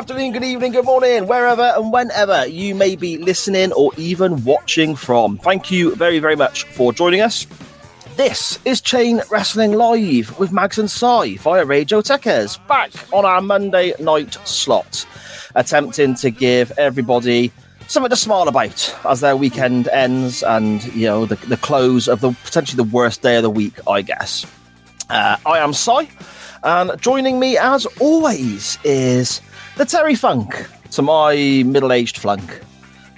Afternoon, good evening, good morning, wherever and whenever you may be listening or even watching from. Thank you very, very much for joining us. This is Chain Wrestling Live with Mags and Si via Radio Techers, back on our Monday night slot, attempting to give everybody something to smile about as their weekend ends and, you know, the, the close of the potentially the worst day of the week, I guess. Uh, I am Si, and joining me as always is the Terry Funk to my middle aged flunk,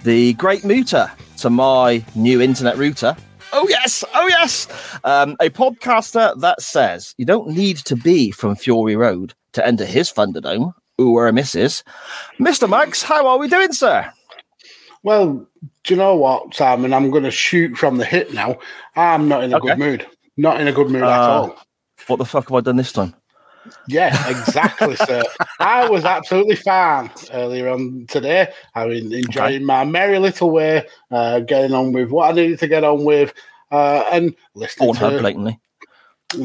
the Great Muta to my new internet router. Oh, yes, oh, yes. Um, a podcaster that says you don't need to be from Fury Road to enter his Thunderdome. Ooh, or a missus. Mr. Mags, how are we doing, sir? Well, do you know what, Simon? I'm going to shoot from the hip now. I'm not in a Okay. good mood. Not in a good mood at Uh, all. What the fuck have I done this time? Yeah, exactly, sir. I was absolutely fine earlier on today. I mean, enjoying my merry little way, uh, getting on with what I needed to get on with, uh, and listening to blatantly.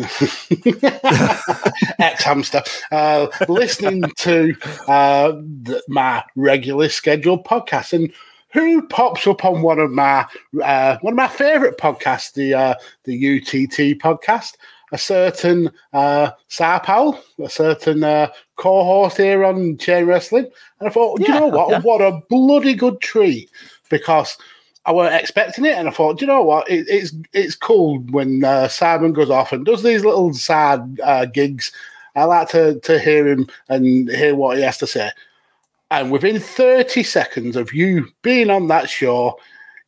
ex hamster, uh, listening to uh, th- my regularly scheduled podcast. And who pops up on one of my uh, one of my favourite podcasts, the uh, the UTT podcast? A certain uh, Sar Powell, a certain uh, co-host here on Chain Wrestling, and I thought, Yeah, you know what? yeah. What a bloody good treat because I weren't expecting it, and I thought, "Do you know what? It, it's it's cool when uh, Simon goes off and does these little sad uh, gigs. I like to to hear him and hear what he has to say. And within thirty seconds of you being on that show,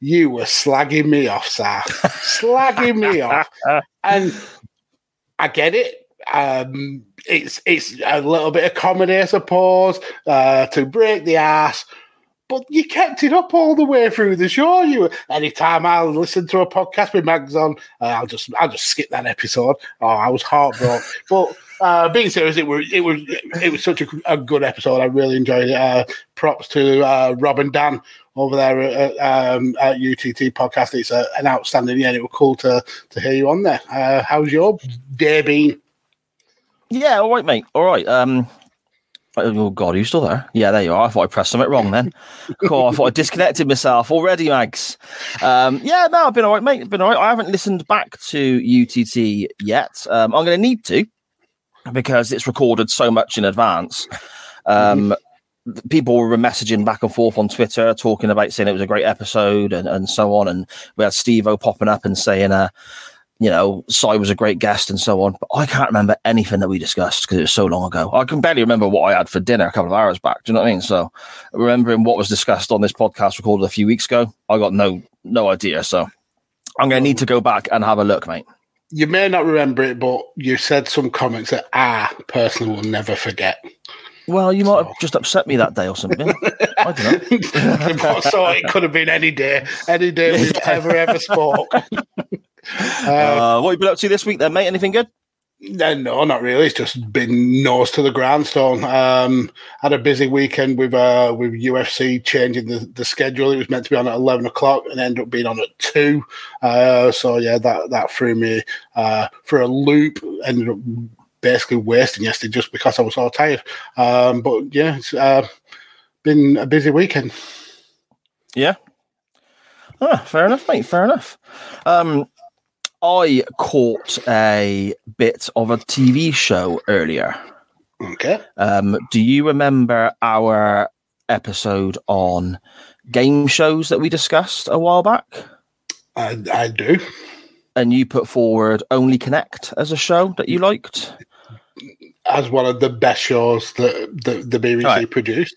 you were slagging me off, sir, slagging me off, and I get it. Um, it's it's a little bit of comedy, I suppose, uh, to break the ass. But you kept it up all the way through the show. You anytime I listen to a podcast with Mags on, uh, I'll just I'll just skip that episode. Oh, I was heartbroken. but uh, being serious, it was it was it was such a, a good episode. I really enjoyed it. Uh, props to uh, Rob and Dan over there at, um, at UTT podcast. It's a, an outstanding. Yeah, and it was cool to to hear you on there. Uh, how's your day been? Yeah, all right, mate. All right. Um, oh God, are you still there? Yeah, there you are. I thought I pressed something wrong then. cool. I thought I disconnected myself already, Mags. Um, yeah, no, I've been all right, mate. I've been all right. I haven't listened back to UTT yet. Um, I'm going to need to because it's recorded so much in advance. Um, people were messaging back and forth on Twitter, talking about saying it was a great episode and, and so on. And we had Steve O popping up and saying, uh, you know, Si was a great guest and so on. But I can't remember anything that we discussed because it was so long ago. I can barely remember what I had for dinner a couple of hours back. Do you know what I mean? So remembering what was discussed on this podcast recorded a few weeks ago, I got no no idea. So I'm going to need to go back and have a look, mate. You may not remember it, but you said some comments that I personally will never forget. Well, you might have just upset me that day or something. I don't know. so it could have been any day, any day we've ever ever spoke. Uh, what have you been up to this week then, mate? Anything good? No, no, not really. It's just been nose to the grindstone. Um, had a busy weekend with uh, with UFC changing the, the schedule. It was meant to be on at eleven o'clock and ended up being on at two. Uh, so yeah, that that threw me uh, for a loop. Ended up basically wasting yesterday just because I was so tired. Um, but yeah, it's uh, been a busy weekend. Yeah. Ah, fair enough, mate. Fair enough. Um, I caught a bit of a TV show earlier. Okay. Um, do you remember our episode on game shows that we discussed a while back? I, I do. And you put forward Only Connect as a show that you liked. As one of the best shows that the, the BBC Right. produced.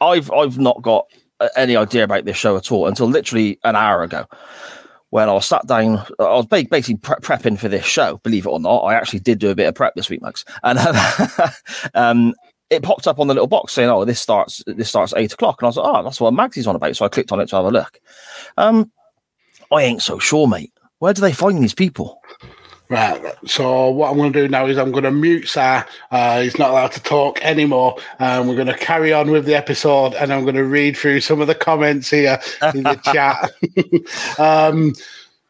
I've I've not got any idea about this show at all until literally an hour ago, when I sat down. I was basically pre- prepping for this show. Believe it or not, I actually did do a bit of prep this week, Mags, and um, um, it popped up on the little box saying, "Oh, this starts this starts eight o'clock," and I was like, "Oh, that's what Magsy's on about." So I clicked on it to have a look. Um, I ain't so sure, mate. Where do they find these people? Right. So what I'm going to do now is I'm going to mute Sar. Uh, he's not allowed to talk anymore. And we're going to carry on with the episode, and I'm going to read through some of the comments here in the chat. um,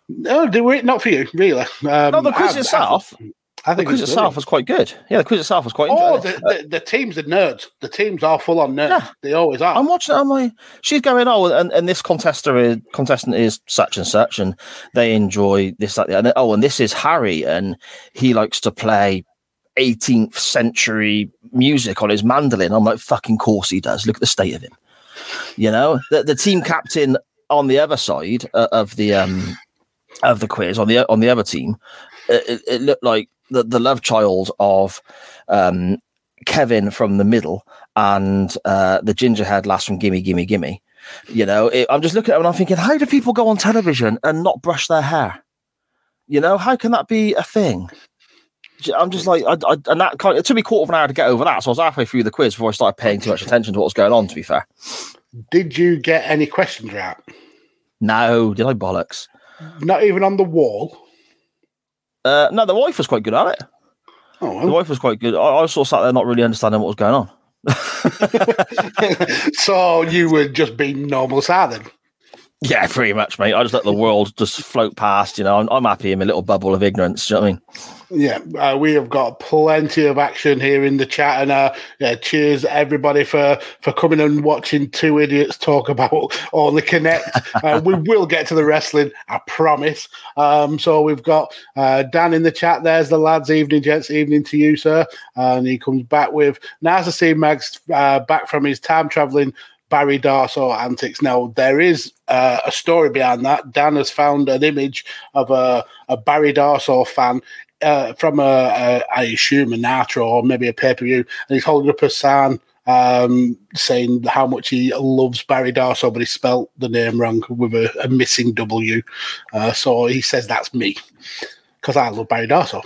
no, do it not for you, really. Um, No, the quiz I- itself. I, I think The think quiz it's itself brilliant. was quite good. Yeah, the quiz itself was quite. Oh, interesting. the, the, the teams are nerds. The teams are full on nerds. Yeah. They always are. I'm watching. it, I'm like, she's going, oh, and, and this contester is contestant is such and such, and they enjoy this, that, the other. Oh, and this is Harry, and he likes to play 18th century music on his mandolin. I'm like, fucking course he does. Look at the state of him. You know, the, the team captain on the other side uh, of the um of the quiz on the on the other team, it, it- it looked like the, the love child of um Kevin from the middle and uh, the gingerhead lass from Gimme Gimme Gimme. You know, it, I'm just looking at it and I'm thinking, how do people go on television and not brush their hair? You know, how can that be a thing? I'm just like, I, I, and that kind it took me a quarter of an hour to get over that. So I was halfway through the quiz before I started paying too much attention to what was going on. To be fair, Did you get any questions right? no, did I bollocks? Not even on the wall. Uh, no, the wife was quite good at it. Oh, The wife was quite good. I, I sort of sat there not really understanding what was going on. so you were just being normal Sar then? Yeah, pretty much, mate. I just let the world just float past. You know, I'm, I'm happy in my little bubble of ignorance. Do you know what I mean? Yeah, uh, we have got plenty of action here in the chat, and uh, yeah, cheers everybody for for coming and watching two idiots talk about all the Connect. uh, we will get to the wrestling, I promise. Um, so we've got uh, Dan in the chat. There's the lads. Evening, gents. Evening to you, sir. And he comes back with nice to see Mags uh, back from his time traveling. Barry Darsow antics. Now there is uh, a story behind that. Dan has found an image of a, a Barry Darsow fan uh, from a, a, I assume a Nitro or maybe a pay per view, and he's holding up a sign um, saying how much he loves Barry Darsow, but he spelt the name wrong with a, a missing W. Uh, so he says that's me because I love Barry Darsow.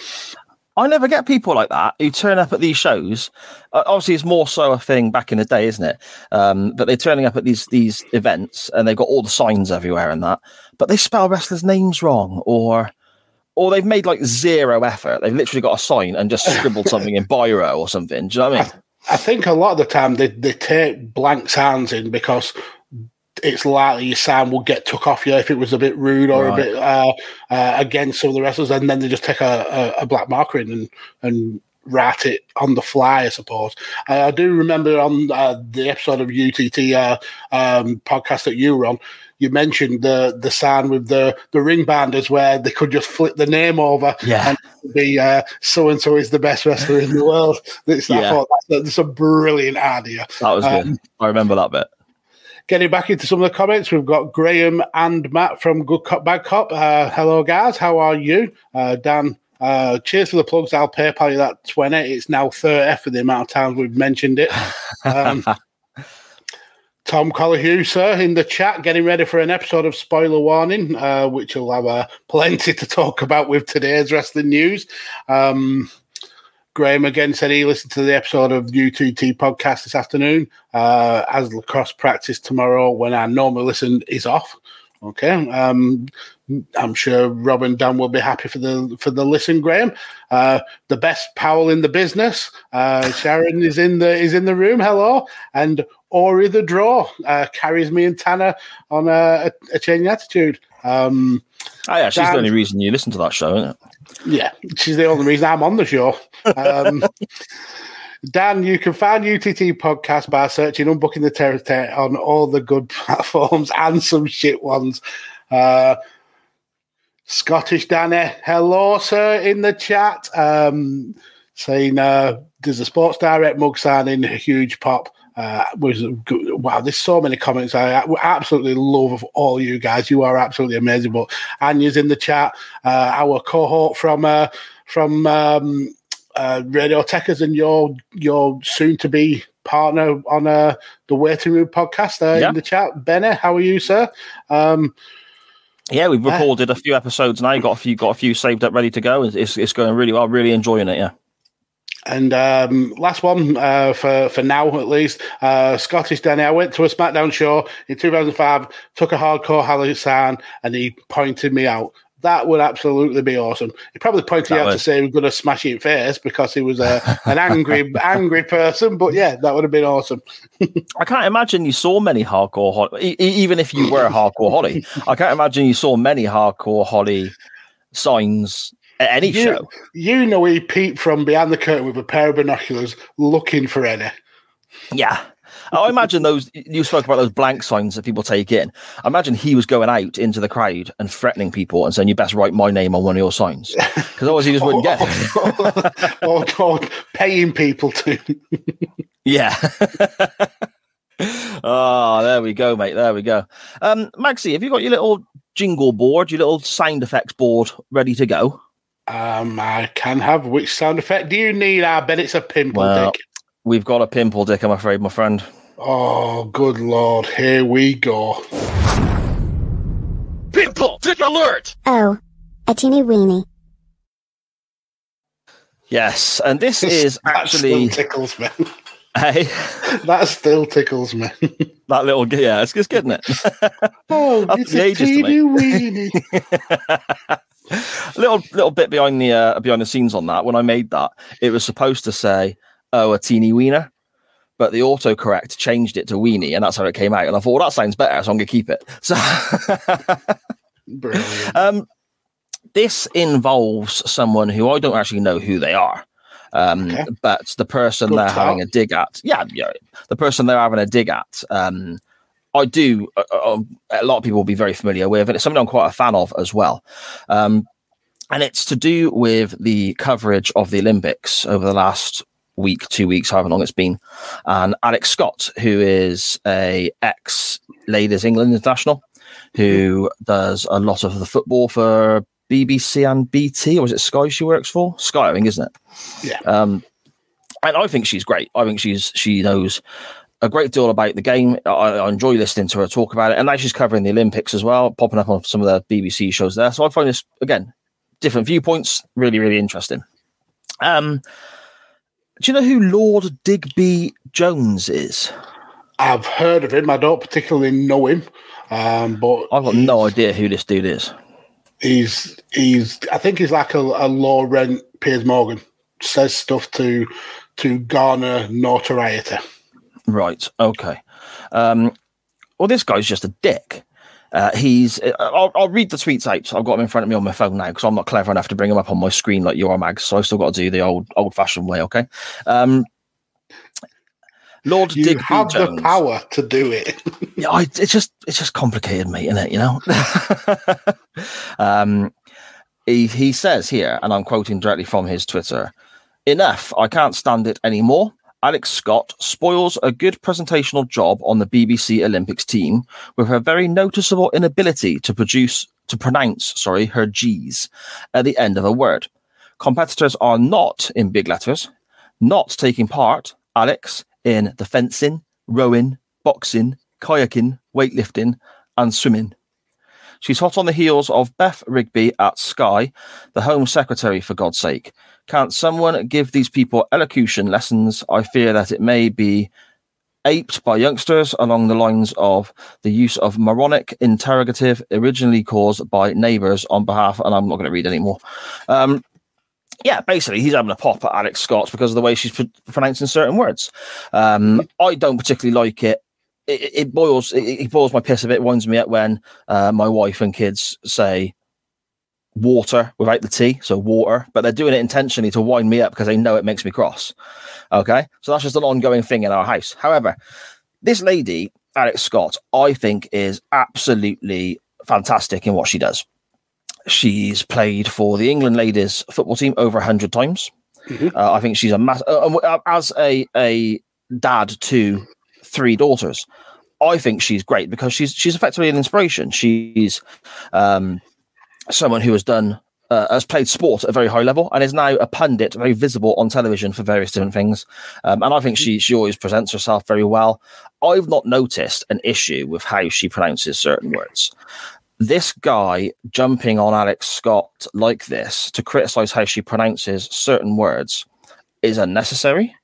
I never get people like that who turn up at these shows. Uh, obviously, it's more so a thing back in the day, isn't it? Um, but they're turning up at these these events and they've got all the signs everywhere and that, but they spell wrestlers' names wrong or or they've made like zero effort. They've literally got a sign and just scribbled something in biro or something. Do you know what I mean? I think a lot of the time they, they take blank signs in because it's likely your sign will get took off you if it was a bit rude or Right. a bit uh, uh, against some of the wrestlers, and then they just take a, a, a black marker in and, and write it on the fly, I suppose. Uh, I do remember on uh, the episode of UTT uh, um, podcast that you were on, you mentioned the the sign with the the ring banders where they could just flip the name over Yeah. and be so and so is the best wrestler in the world. It's, I Yeah. thought that's, that's a brilliant idea. That was good. Um, I remember that bit. Getting back into some of the comments, we've got Graham and Matt from Good Cop Bad Cop. Uh, hello, guys. How are you? Uh, Dan, uh, cheers for the plugs. I'll PayPal you that 20. It's now 30 for the amount of times we've mentioned it. Um, Tom Collihue, sir, in the chat, getting ready for an episode of Spoiler Warning, uh, which will have uh, plenty to talk about with today's wrestling news. Um, Graham again said he listened to the episode of UTT podcast this afternoon uh, as lacrosse practice tomorrow when our normal listen is off. Okay, um, I'm sure Rob and Dan will be happy for the for the listen, Graham. Uh, the best Powell in the business. Uh, Sharon is in the is in the room. Hello, and Ori the draw uh, carries me and Tanner on a, a, a changing attitude. Um, Oh, yeah, she's Dan- the only reason you listen to that show, isn't it? Yeah, she's the only reason I'm on the show. Um, Dan, you can find UTT podcast by searching Unbooking the Territory on all the good platforms and some shit ones. Uh, Scottish Danny, hello, sir, in the chat. Um, saying uh, there's a Sports Direct mug signing, a huge pop. Uh, was wow, there's so many comments. I, absolutely love all you guys. You are absolutely amazing. But Anya's in the chat. Uh, our cohort from uh, from um, uh, Radio Techers and your your soon to be partner on uh, the Waiting Room podcast uh, Yeah. in the chat. Benny, how are you, sir? Um, Yeah, we've recorded a few episodes now. Got a few, got a few saved up, ready to go. It's, it's going really well. Really enjoying it. Yeah. And um, last one uh, for for now at least, uh, Scottish Danny. I went to a SmackDown show in 2005, took a hardcore Holly sign, and he pointed me out. That would absolutely be awesome. He probably pointed me That out to say we're going to smash it in face because he was a, an angry angry person. But yeah, that would have been awesome. I can't imagine you saw many hardcore Holly, even if you were a hardcore Holly. I can't imagine you saw many hardcore Holly signs at any You, show. you know, he peeped from behind the curtain with a pair of binoculars, looking for any. Yeah. I imagine those you spoke about those blank signs that people take in. I imagine he was going out into the crowd and threatening people and saying, "You best write my name on one of your signs," because otherwise he just wouldn't get it. or, or paying people to. Yeah. oh, there we go, mate. There we go. Um, Magsy, have you got your little jingle board, your little sound effects board ready to go? Um, I can have which sound effect do you need? I bet it's a pimple Well- dick. We've got a pimple dick, I'm afraid, my friend. Oh, good lord! Here we go. Pimple Dick Alert! Oh, a teeny weeny. Yes, and this is that actually still tickles me. hey, that still tickles me. that little yeah, it's just getting it. oh, Up it's a teeny weeny. A little little bit behind the uh, behind the scenes on that. When I made that, it was supposed to say, "Oh, a teeny wiener," but the autocorrect changed it to weenie, and that's how it came out. And I thought, well, that sounds better, so I'm gonna keep it. So, Brilliant. um, this involves someone who I don't actually know who they are. Um, Okay. but the person Good they're having a dig at, yeah, yeah, the person they're having a dig at, um, I do. Uh, uh, a lot of people will be very familiar with, and it's something I'm quite a fan of as well. Um, and it's to do with the coverage of the Olympics over the last week, two weeks, however long it's been. And Alex Scott, who is a ex Ladies England international, who does a lot of the football for BBC and BT, or is it Sky she works for? Sky, I think, isn't it? Yeah. Um, and I think she's great. I think she's she knows a great deal about the game. I, I enjoy listening to her talk about it, and now she's covering the Olympics as well, popping up on some of the BBC shows there. So I find this again different viewpoints, really, really interesting. Um, do you know who Lord Digby Jones is? I've heard of him. I don't particularly know him, um, but I've got no idea who this dude is. he's he's. I think he's like a, a low rent Piers Morgan. Says stuff to to garner notoriety. Right. Okay. Um, well, this guy's just a dick. Uh, he's. uh, I'll, I'll read the tweets out. I've got them in front of me on my phone now because I'm not clever enough to bring them up on my screen like you are, Mags. So I've still got to do the old old fashioned way. Okay. Um, Lord You Digby have Jones. the power to do it. Yeah, I, it's just it's just complicated, mate, isn't it? You know. um, he he says here, and I'm quoting directly from his Twitter. Enough! I can't stand it anymore. Alex Scott spoils a good presentational job on the BBC Olympics team with her very noticeable inability to produce to pronounce, sorry, her G's at the end of a word. Competitors are not in big letters, not taking part, Alex, in the fencing, rowing, boxing, kayaking, weightlifting, and swimming. She's hot on the heels of Beth Rigby at Sky, the Home Secretary, for God's sake. Can't someone give these people elocution lessons? I fear that it may be aped by youngsters along the lines of the use of moronic interrogative originally caused by neighbours on behalf, and I'm not going to read anymore. Um, yeah, basically, he's having a pop at Alex Scott because of the way she's pr- pronouncing certain words. Um, I don't particularly like it. It, it boils it, it boils my piss a bit. Winds me up when uh, my wife and kids say water without the T, so water, but they're doing it intentionally to wind me up because they know it makes me cross. Okay, so that's just an ongoing thing in our house. However, this lady, Alex Scott, I think is absolutely fantastic in what she does. She's played for the England ladies football team over 100 times. Uh, I think she's a mass uh, uh, as a a dad to three daughters. I think she's great because she's she's effectively an inspiration. She's um, someone who has done uh, has played sport at a very high level and is now a pundit, very visible on television for various different things. Um, and I think she she always presents herself very well. I've not noticed an issue with how she pronounces certain words. This guy jumping on Alex Scott like this to criticize how she pronounces certain words is unnecessary.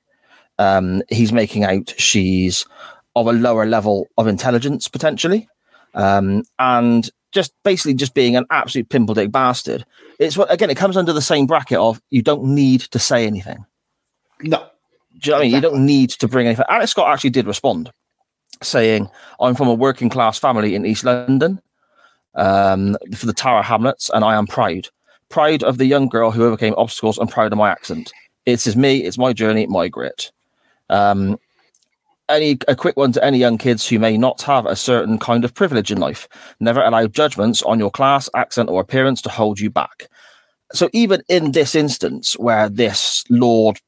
Um, he's making out she's of a lower level of intelligence potentially, um, and just basically just being an absolute pimple dick bastard. It's what again. It comes under the same bracket of you don't need to say anything. No. Do you know what I mean? You don't need to bring anything. Alex Scott actually did respond, saying, "I'm from a working class family in East London, um, for the Tower Hamlets, and I am proud, proud of the young girl who overcame obstacles, and proud of my accent. It's is me. It's my journey, my grit." Um, any a quick one to any young kids who may not have a certain kind of privilege in life. Never allow judgments on your class, accent, or appearance to hold you back. So even in this instance, where this Lord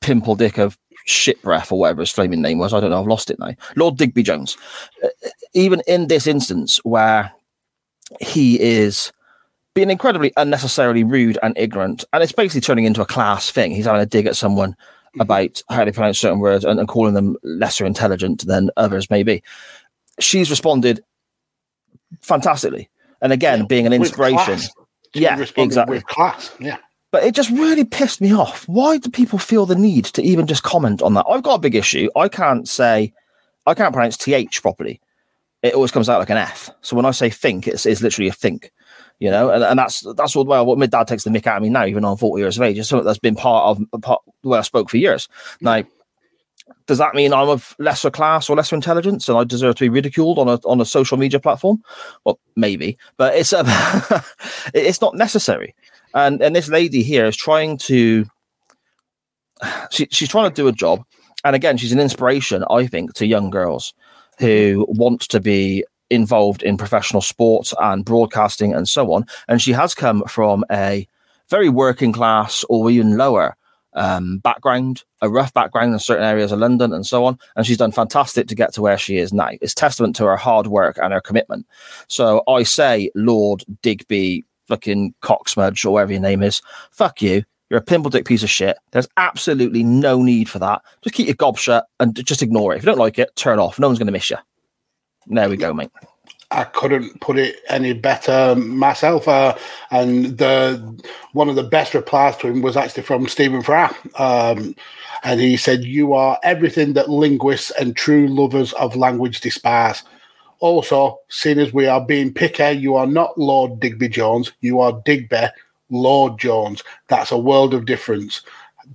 Pimple Dick of Shitbreath or whatever his flaming name was, I don't know, I've lost it now. Lord Digby Jones. uh, Even in this instance, where he is being incredibly unnecessarily rude and ignorant, and it's basically turning into a class thing. He's having a dig at someone about how they pronounce certain words and, and calling them lesser intelligent than others may be. She's responded fantastically. And again, being an inspiration. Yeah, exactly. With class. Yeah. But it just really pissed me off. Why do people feel the need to even just comment on that? I've got a big issue. I can't say, I can't pronounce th properly. It always comes out like an f. So when I say think, it's, it's literally a think. You know, and, and that's that's all well what my dad takes the mick out of me now, even though I'm 40 years of age. It's something that's been part of part the way I spoke for years. Now, does that mean I'm of lesser class or lesser intelligence and I deserve to be ridiculed on a on a social media platform? Well, maybe, but it's um, it's not necessary. And and this lady here is trying to she, she's trying to do a job, and again, she's an inspiration, I think, to young girls who want to be involved in professional sports and broadcasting and so on. And she has come from a very working class or even lower um, background, a rough background in certain areas of London and so on. And she's done fantastic to get to where she is now. It's testament to her hard work and her commitment. So I say, Lord Digby, fucking cocksmudge or whatever your name is, fuck you. You're a pimple dick piece of shit. There's absolutely no need for that. Just keep your gob shut and just ignore it. If you don't like it, turn off. No one's going to miss you. There we go, mate. I couldn't put it any better myself. Uh, and the one of the best replies to him was actually from Stephen Fry. Um, and he said, You are everything that linguists and true lovers of language despise. Also, seeing as we are being picky, you are not Lord Digby Jones, you are Digby Lord Jones. That's a world of difference.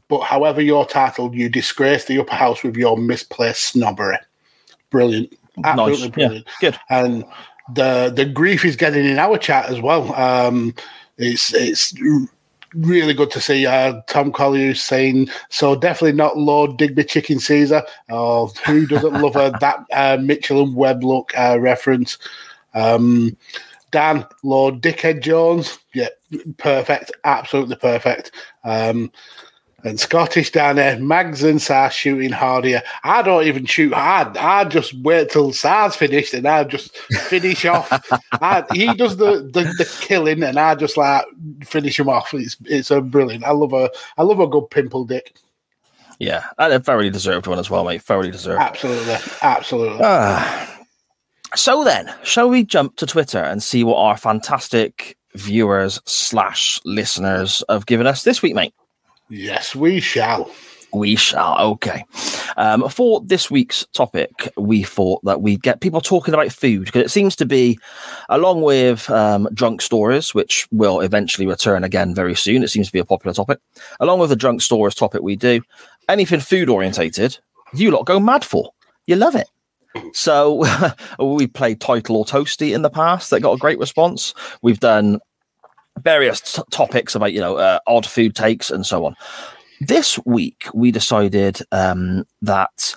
But however you're titled, you disgrace the upper house with your misplaced snobbery. Brilliant. Absolutely Yeah, brilliant good. and the the grief is getting in our chat as well. Um, it's it's really good to see uh, Tom Collier saying so. Definitely not Lord Digby Chicken Caesar. Oh, who doesn't love a, that uh, Mitchell and Webb look uh, reference? Um, Dan Lord Dickhead Jones, yeah, perfect, absolutely perfect. Um, and Scottish down there, Mags and Sars shooting harder. I don't even shoot hard. I just wait till Sars finished and I just finish off. I, he does the, the, the killing and I just like finish him off. It's it's a brilliant. I love a I love a good pimple dick. Yeah, and a very deserved one as well, mate. Thoroughly deserved. Absolutely, absolutely. Ah. So then, shall we jump to Twitter and see what our fantastic viewers slash listeners have given us this week, mate? Yes, we shall. We shall. Okay. Um, for this week's topic, we thought that we'd get people talking about food because it seems to be, along with um, drunk stories, which will eventually return again very soon. It seems to be a popular topic. Along with the drunk stories topic, we do anything food orientated. You lot go mad for. You love it. So we played title or toasty in the past that got a great response. We've done various t- topics about you know uh, odd food takes and so on. This week we decided um, that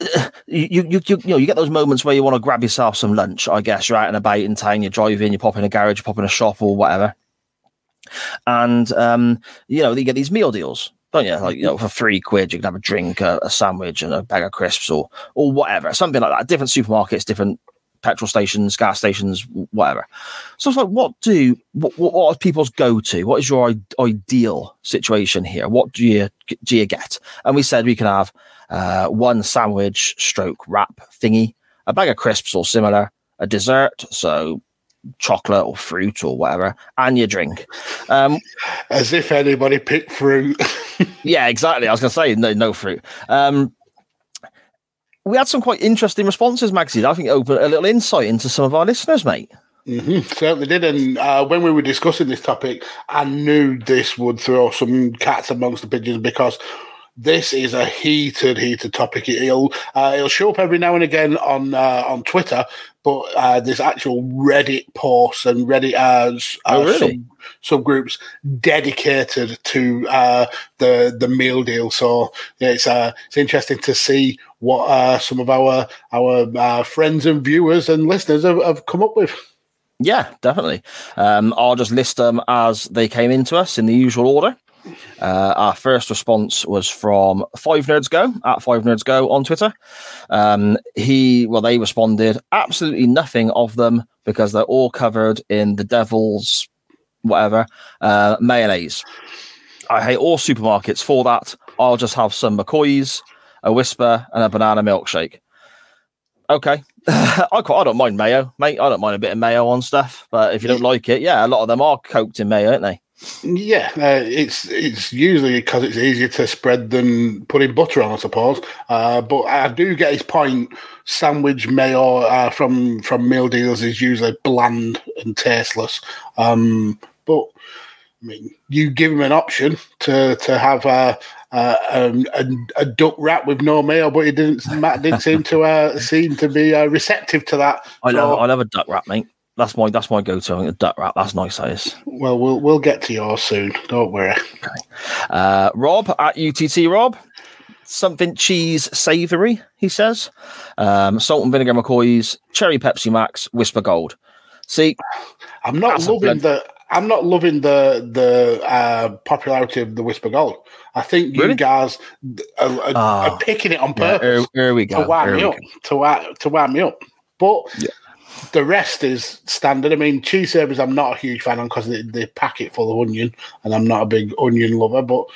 you, you you you know you get those moments where you want to grab yourself some lunch. I guess you're out and about in town, you're driving, you pop in a garage, you pop in a shop or whatever, and um, you know you get these meal deals. Don't you? Like you know, for three quid, you can have a drink, a, a sandwich, and a bag of crisps, or or whatever, something like that. Different supermarkets, different petrol stations, gas stations, whatever. So it's like, what do what, what what are people's go to? What is your ideal situation here? What do you do you get? And we said we can have uh, one sandwich, stroke wrap thingy, a bag of crisps or similar, a dessert, so chocolate or fruit or whatever, and your drink. Um, As if anybody picked fruit. yeah, exactly. I was going to say no, no fruit. Um, we had some quite interesting responses, Magsy. I think it opened a little insight into some of our listeners, mate. hmm certainly did. And uh, when we were discussing this topic, I knew this would throw some cats amongst the pigeons because this is a heated, heated topic. It'll uh, it'll show up every now and again on uh, on Twitter, but uh, there's actual Reddit posts and Reddit uh, s- Oh, uh, really? sub, subgroups dedicated to uh, the the meal deal. So yeah, it's uh, it's interesting to see what uh, some of our our uh, friends and viewers and listeners have, have come up with. Yeah, definitely. Um, I'll just list them as they came into us in the usual order. Uh, our first response was from Five Nerds Go at Five Nerds Go on Twitter. Um, he, well, they responded absolutely nothing of them because they're all covered in the devil's whatever uh, mayonnaise. I hate all supermarkets for that. I'll just have some McCoys, a Wispa, and a banana milkshake. Okay, I quite, I don't mind mayo, mate. I don't mind a bit of mayo on stuff, but if you don't like it, yeah, a lot of them are coked in mayo, aren't they? Yeah, uh, it's it's usually because it's easier to spread than putting butter on, I suppose. Uh, but I do get his point. Sandwich mayo uh, from from meal deals is usually bland and tasteless. Um, but I mean, you give him an option to to have a a, um, a, a duck wrap with no mayo, but he didn't. Matt didn't seem to uh, seem to be uh, receptive to that. I So, love, I love a duck wrap, mate. That's my that's my go-to. I think a duck wrap. That's nice. That is. well, we'll we'll get to yours soon. Don't worry. Uh, Rob at UTT Rob, something cheese savoury. He says, um, salt and vinegar McCoys, cherry Pepsi Max, Wispa Gold. See, I'm not loving the. I'm not loving the the uh, popularity of the Wispa Gold. I think you Really? guys are, are, Ah. are picking it on yeah, purpose here, here we to go. wind here me up, to wi- to wind me up. But the rest is standard. I mean, cheese servers I'm not a huge fan on because they, they pack it full of onion, and I'm not a big onion lover. But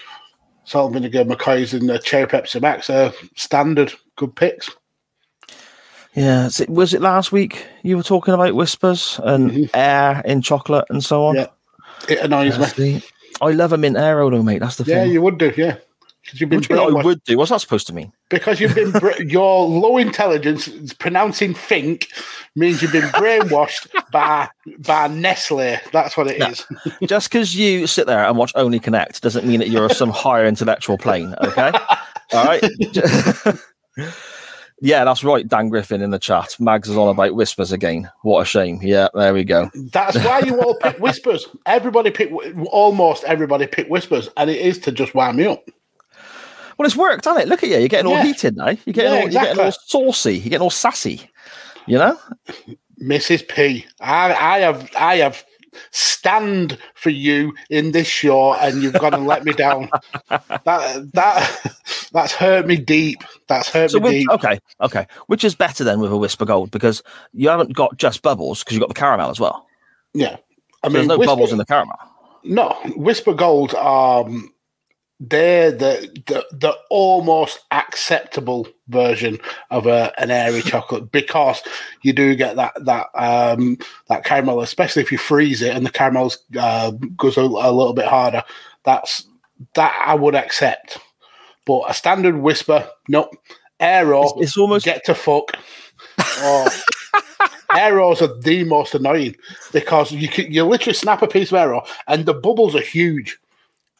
salt and vinegar McCoy's and uh, cherry Pepsi Max are standard good picks. Yeah, was it last week you were talking about Wispas and air in chocolate and so on? Mm-hmm. Yeah, it annoys me. See, I love a mint aero though, mate. That's the Yeah, thing. you would do. Yeah, because you've been mean I would do. What's that supposed to mean? because you've been bra- your low intelligence pronouncing think means you've been brainwashed by by Nestle. That's what it No. is. Just because you sit there and watch Only Connect doesn't mean that you're of some higher intellectual plane. Okay, all right. yeah, that's right. Dan Griffin in the chat. Mags is on about Wispas again. What a shame. Yeah, there we go. That's why you all pick Wispas. Everybody pick almost everybody pick Wispas, and it is to just wind me up. Well, it's worked, hasn't it? Look at you. You're getting all Yeah. heated now. You're getting Yeah, all, you're getting all saucy. You're getting all sassy. You know. Mrs. P, I, I have I have stand for you in this show, and you've gone and let me down. That that that's hurt me deep. That's hurt So me deep. okay, okay. Which is better then with a Wispa gold because you haven't got just bubbles because you've got the caramel as well. Yeah, I So there's no Wispa- bubbles in the caramel. No, Wispa Gold are um, they're the, the the almost acceptable version of a, an airy chocolate because you do get that that um, that caramel, especially if you freeze it and the caramel uh, goes a, a little bit harder. That's that I would accept, but a standard Wispa, no. Aero, It's- it's almost- get to fuck. Oh. Aeros are the most annoying because you can, you literally snap a piece of Aero and the bubbles are huge.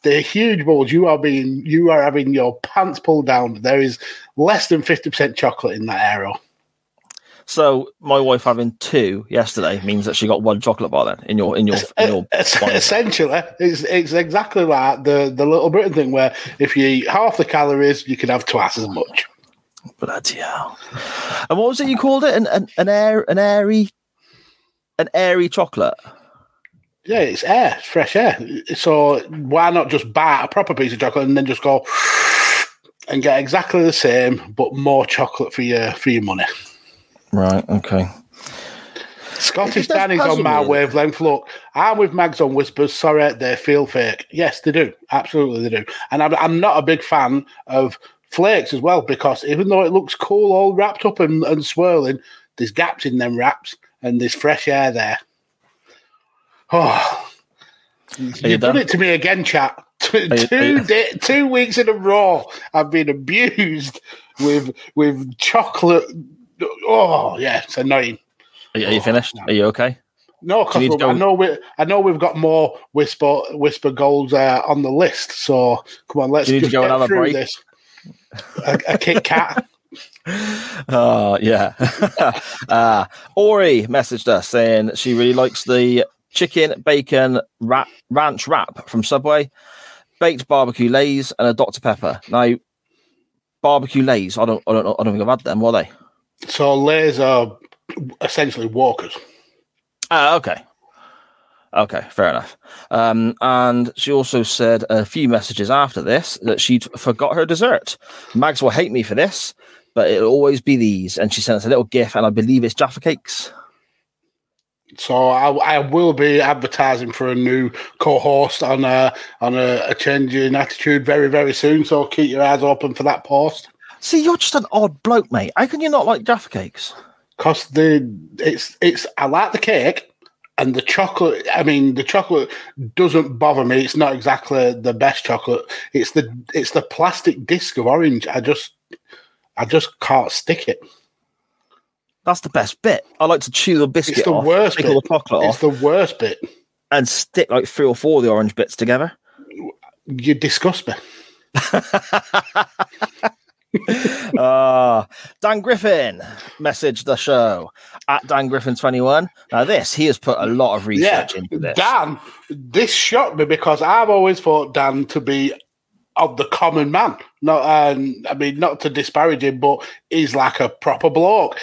They're huge balls. You are being you are having your pants pulled down. There is less than fifty percent chocolate in that Aero. So my wife having two yesterday means that she got one chocolate bar then in your in your in your Essentially, it's it's exactly like the the little Britain thing where if you eat half the calories, you can have twice as much. Bloody hell. And what was it you called it? An an, an air an airy an airy chocolate. Yeah, it's air, it's fresh air. So why not just buy a proper piece of chocolate and then just go and get exactly the same but more chocolate for your for your money? Right, okay. Scottish It does Dan is on my wavelength. Look, I'm with Mags on Wispas. Sorry, they feel fake. Yes, they do. Absolutely, they do. And I'm, I'm not a big fan of flakes as well because even though it looks cool, all wrapped up and, and swirling, there's gaps in them wraps and there's fresh air there. Oh, you you've done done? it to me again, chat. Two, you- two, day, two weeks in a row, I've been abused with with chocolate. Oh, yeah, it's annoying. Are you, are you finished? Are you okay? No, because I know we I know we've got more Wispa Wispa Golds uh, on the list. So come on, let's you need to just go and get have a through break? this. A, a Kit Kat. Oh yeah. uh, Ori messaged us saying she really likes the chicken bacon wrap, ranch wrap from Subway, baked barbecue Lay's, and a Dr Pepper. Now, barbecue Lay's. I don't. I don't. know- I don't think I've had them. Were they? So Lay's are essentially walkers. Ah, okay. Okay, fair enough. Um, and she also said a few messages after this that she'd forgot her dessert. Mags will hate me for this, but it'll always be these. And she sent us a little gif, and I believe it's Jaffa cakes. So I, I will be advertising for a new co-host on a on a, a change in attitude very very soon. So keep your eyes open for that post. See, you're just an odd bloke, mate. How can you not like Jaffa cakes? Cause the it's it's I like the cake and the chocolate. I mean, the chocolate doesn't bother me. It's not exactly the best chocolate. It's the it's the plastic disc of orange. I just I just can't stick it. That's the best bit. I like to chew the biscuit It's the off, worst take bit. all the chocolate It's off, the worst bit. and stick like three or four of the orange bits together. You disgust me. Ah, Dan Griffin messaged the show at Dan Griffin twenty one. Now this he has put a lot of research into this. Dan, this shocked me because I've always thought Dan to be of the common man. Not, um, I mean, not to disparage him, but he's like a proper bloke.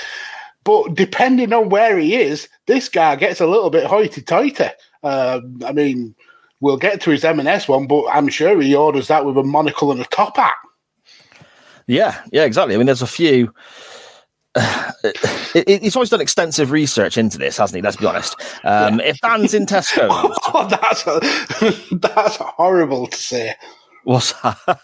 But depending on where he is, this guy gets a little bit hoity-toity. Um, I mean, we'll get to his M&S one, but I'm sure he orders that with a monocle and a top hat. Yeah, yeah, exactly. I mean, there's a few. it, it, he's always done extensive research into this, hasn't he? Let's be honest. Um, If Dan's in Tesco, Oh, that's that's horrible to say. what's that?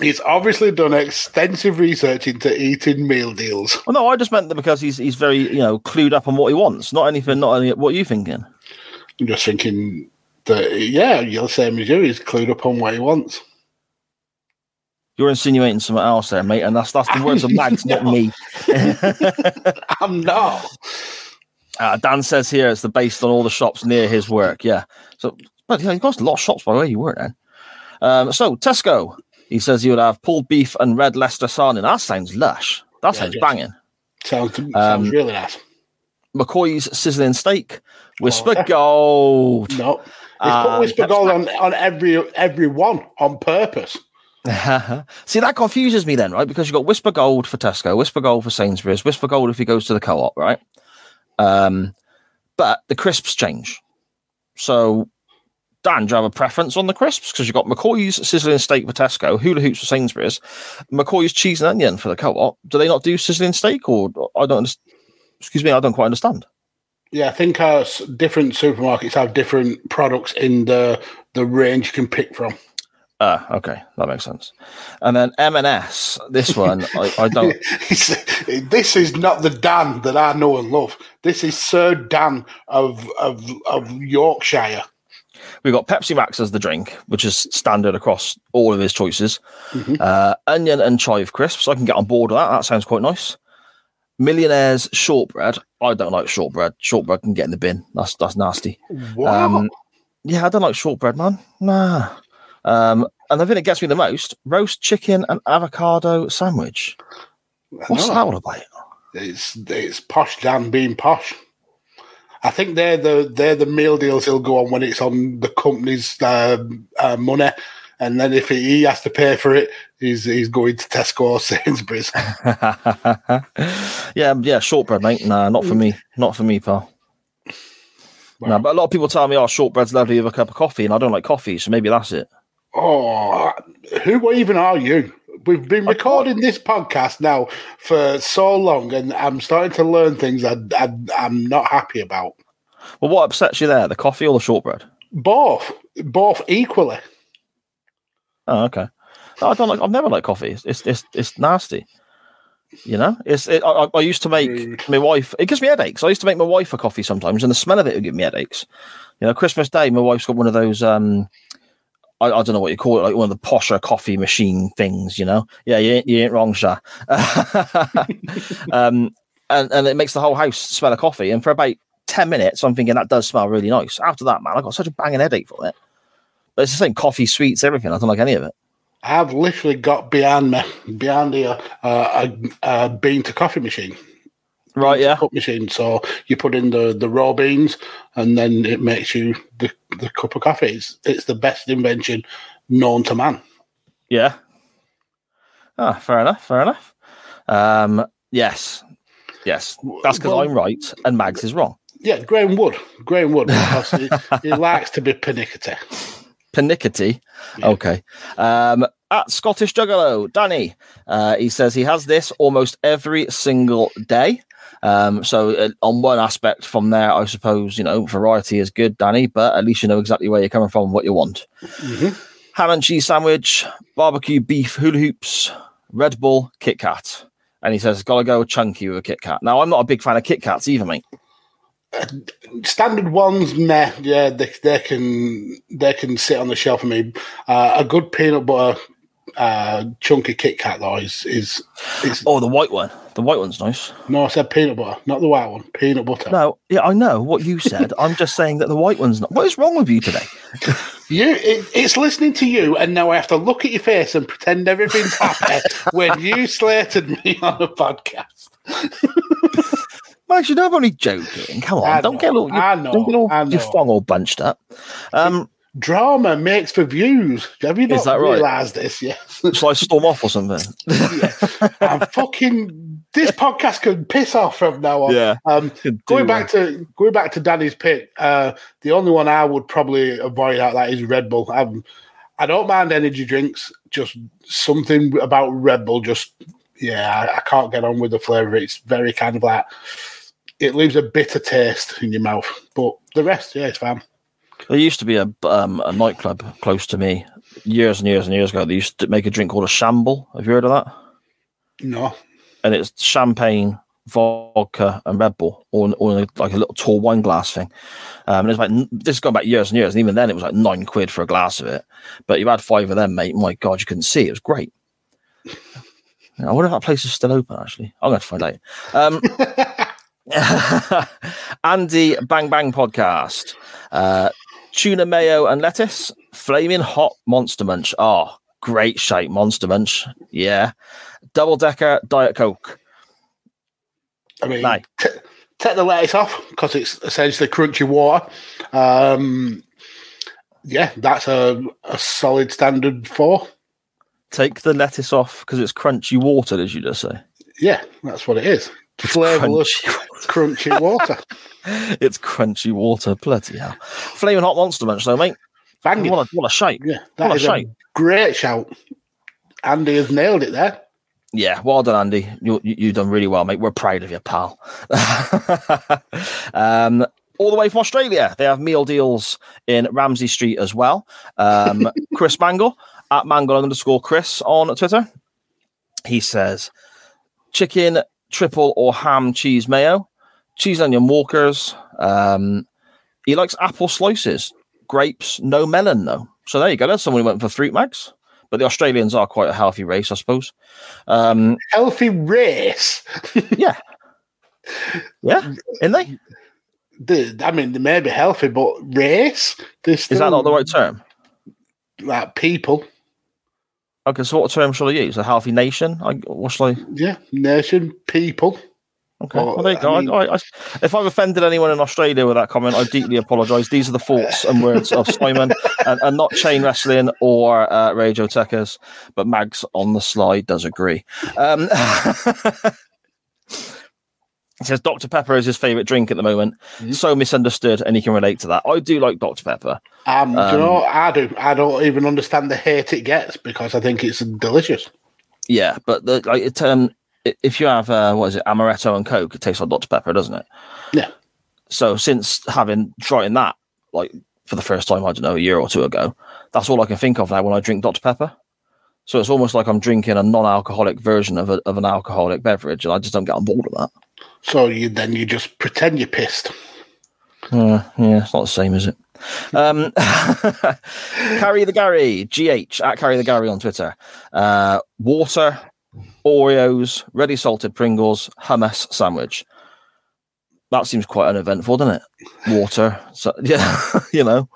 He's obviously done extensive research into eating meal deals. Well, no, I just meant that because he's he's very you know clued up on what he wants, not anything, not any what are you thinking. I'm just thinking that, yeah, you're the same as you. He's clued up on what he wants. You're insinuating something else there, mate, and that's that's the words of Mags, not me. I'm not. Uh, Dan says here it's the based on all the shops near his work. Yeah, so but yeah, he got a lot of shops by the way you work then. Um, so Tesco, he says he would have pulled beef and red Leicester sardine. That sounds lush. That Yeah, sounds just- banging. Sounds, sounds Um, really nice. McCoy's sizzling steak, Wispa Oh. Gold. No. He's uh, put Wispa Gold on, on every every one on purpose. See, that confuses me then, right? Because you've got Wispa Gold for Tesco, Wispa Gold for Sainsbury's, Wispa Gold if he goes to the co op, right? Um, but the crisps change. So, Dan, do you have a preference on the crisps? Because you've got McCoy's sizzling steak for Tesco, Hula Hoops for Sainsbury's, McCoy's cheese and onion for the co op. Do they not do sizzling steak or I don't? Excuse me, I don't quite understand. Yeah, I think uh, different supermarkets have different products in the the range you can pick from. Ah, okay, that makes sense. And then M&S, this one, I, I don't. This is not the Dan that I know and love. This is Sir Dan of of, of Yorkshire. We've got Pepsi Max as the drink, which is standard across all of his choices. Uh, onion and chive crisps. I can get on board with that. That sounds quite nice. Millionaire's shortbread. I don't like shortbread. Shortbread can get in the bin. That's that's nasty. What? Um, yeah, I don't like shortbread, man. Nah. Um, and the thing that gets me the most: roast chicken and avocado sandwich. What's that all about? It's it's posh Dan being posh. I think they're the they're the meal deals he'll go on when it's on the company's uh, uh, money, and then if he has to pay for it, he's he's going to Tesco or Sainsbury's. yeah, yeah, shortbread, mate. Nah, not for me. Not for me, pal. No, but a lot of people tell me, "Oh, shortbread's lovely with a cup of coffee," and I don't like coffee, so maybe that's it. Oh, who even are you? We've been recording this podcast now for so long, and I'm starting to learn things I, I, I'm not happy about. Well, what upsets you there, the coffee or the shortbread? Both, both equally. Oh, okay. No, I don't like. I've never liked coffee. It's it's it's, nasty. You know, it's. It, I, I used to make my wife. It gives me headaches. I used to make my wife a coffee sometimes, and the smell of it would give me headaches. You know, Christmas Day, my wife's got one of those. um I, I don't know what you call it, like one of the posher coffee machine things. You know, yeah, you ain't, you ain't wrong, Sha. um, and and it makes the whole house smell of coffee. And for about ten minutes, I'm thinking that does smell really nice. After that, man, I got such a banging headache from it. But it's the same coffee, sweets, everything. I don't like any of it. I've literally got behind me, behind here, uh, a, a bean to coffee machine. Right? Yeah. cup machine. So you put in the, the raw beans, and then it makes you the, the cup of coffee. It's, it's the best invention known to man. Yeah. Ah, fair enough. Fair enough. Um, yes. Yes. That's because Well- I'm right and Mags is wrong. Yeah, Graham Wood. Graham Wood, because he, he likes to be pernickety. Pernickety. Okay. Um, at Scottish Juggalo, Danny, uh, he says he has this almost every single day. Um, so uh, on one aspect from there, I suppose, you know, variety is good, Danny, but at least you know exactly where you're coming from and what you want. Ham and cheese sandwich, barbecue beef hula hoops, Red Bull, Kit Kat. And he says, gotta go chunky with a Kit Kat. Now, I'm not a big fan of Kit Kats either, mate. Standard ones, meh. Yeah, they, they can they can sit on the shelf for me. Uh, a good peanut butter uh, chunky Kit Kat though is is, is Oh, the white one. The white one's nice. no, I said peanut butter, not the white one. Peanut butter. No, yeah, I know what you said. I'm just saying that the white one's not. What is wrong with you today? You, it, it's listening to you, and now I have to look at your face and pretend everything's happy when you slated me on a podcast. Max, you know I'm only joking. Come on, don't get all, your, I know, don't get all I your know. thong all bunched up. Um, Drama makes for views. Have you not right? realised this? Yes. shall I storm off or something? I'm fucking. This podcast can piss off from now on. Yeah, Um, going do back to going back to Danny's pick, uh, the only one I would probably avoid out that is Red Bull. I'm, I don't mind energy drinks, just something about Red Bull. Just yeah, I, I can't get on with the flavour. It's very kind of like it leaves a bitter taste in your mouth. But the rest, yeah, it's fine. There used to be a um, a nightclub close to me years and years and years ago. They used to make a drink called a shamble. Have you heard of that? No, And it's champagne, vodka, and Red Bull, all in, all in like a little tall wine glass thing. Um, and it's like this is going back years and years, and even then it was like nine quid for a glass of it. But you had five of them, mate. My God, you couldn't see. It was great. I wonder if that place is still open. Actually, I'm going to find out. Um, Andy Bang Bang podcast. Uh, tuna mayo and lettuce, flaming hot monster munch. Oh, great shape, monster munch. Yeah. Double decker Diet Coke. I mean, No. t- take the lettuce off because it's essentially crunchy water. Um, yeah, that's a, a solid standard four. Take the lettuce off because it's crunchy water, as you just say? Yeah, that's what it is. Flavorless, crunchy water. It's crunchy water. Bloody hell. Flaming hot monster munch, though, mate. Bang What a, what a shape. Yeah, What that a is a shape. great shout. Andy has nailed it there. Yeah, well done, Andy. You, you, you've done really well, mate. We're proud of you, pal. um, all the way from Australia, they have meal deals in Ramsay Street as well. Um, Chris Mangle at mango underscore Chris on Twitter. He says chicken, triple or ham cheese mayo, cheese onion walkers. Um, he likes apple slices, grapes, no melon though. So there you go. That's someone who went for fruit mags. But the Australians are quite a healthy race, I suppose. Um, Healthy race. yeah, yeah, isn't they? The- I mean, they may be healthy, but race. They're Is that not the right term? Like people. Okay, so what term shall I use? A healthy nation? I, what shall I? Yeah, nation, people. Okay, Well, well, there you go. I mean- I, I, if I've offended anyone in Australia with that comment, I deeply apologise. These are the thoughts and words of Simon, and, and not chain wrestling or uh, Radio Techers, but Mags on the slide does agree. Um, he says Dr Pepper is his favourite drink at the moment. Mm-hmm. So misunderstood, and he can relate to that. I do like Dr Pepper. Um, Um, you know I do? I don't even understand the hate it gets because I think it's delicious. Yeah, but the, like it, um, if you have uh, what is it, amaretto and Coke, it tastes like Dr Pepper, doesn't it? Yeah. So since having trying that, like for the first time, I don't know, a year or two ago, that's all I can think of now when I drink Dr Pepper. So it's almost like I'm drinking a non-alcoholic version of, a, of an alcoholic beverage, and I just don't get on board with that. So you then you just pretend you're pissed. Uh, yeah, it's not the same, is it? Um, Carry the Gary, GH, at Carry the Gary on Twitter. Uh, water, Oreos, ready salted Pringles, hummus sandwich. That seems quite uneventful, doesn't it? Water. So, yeah, you know.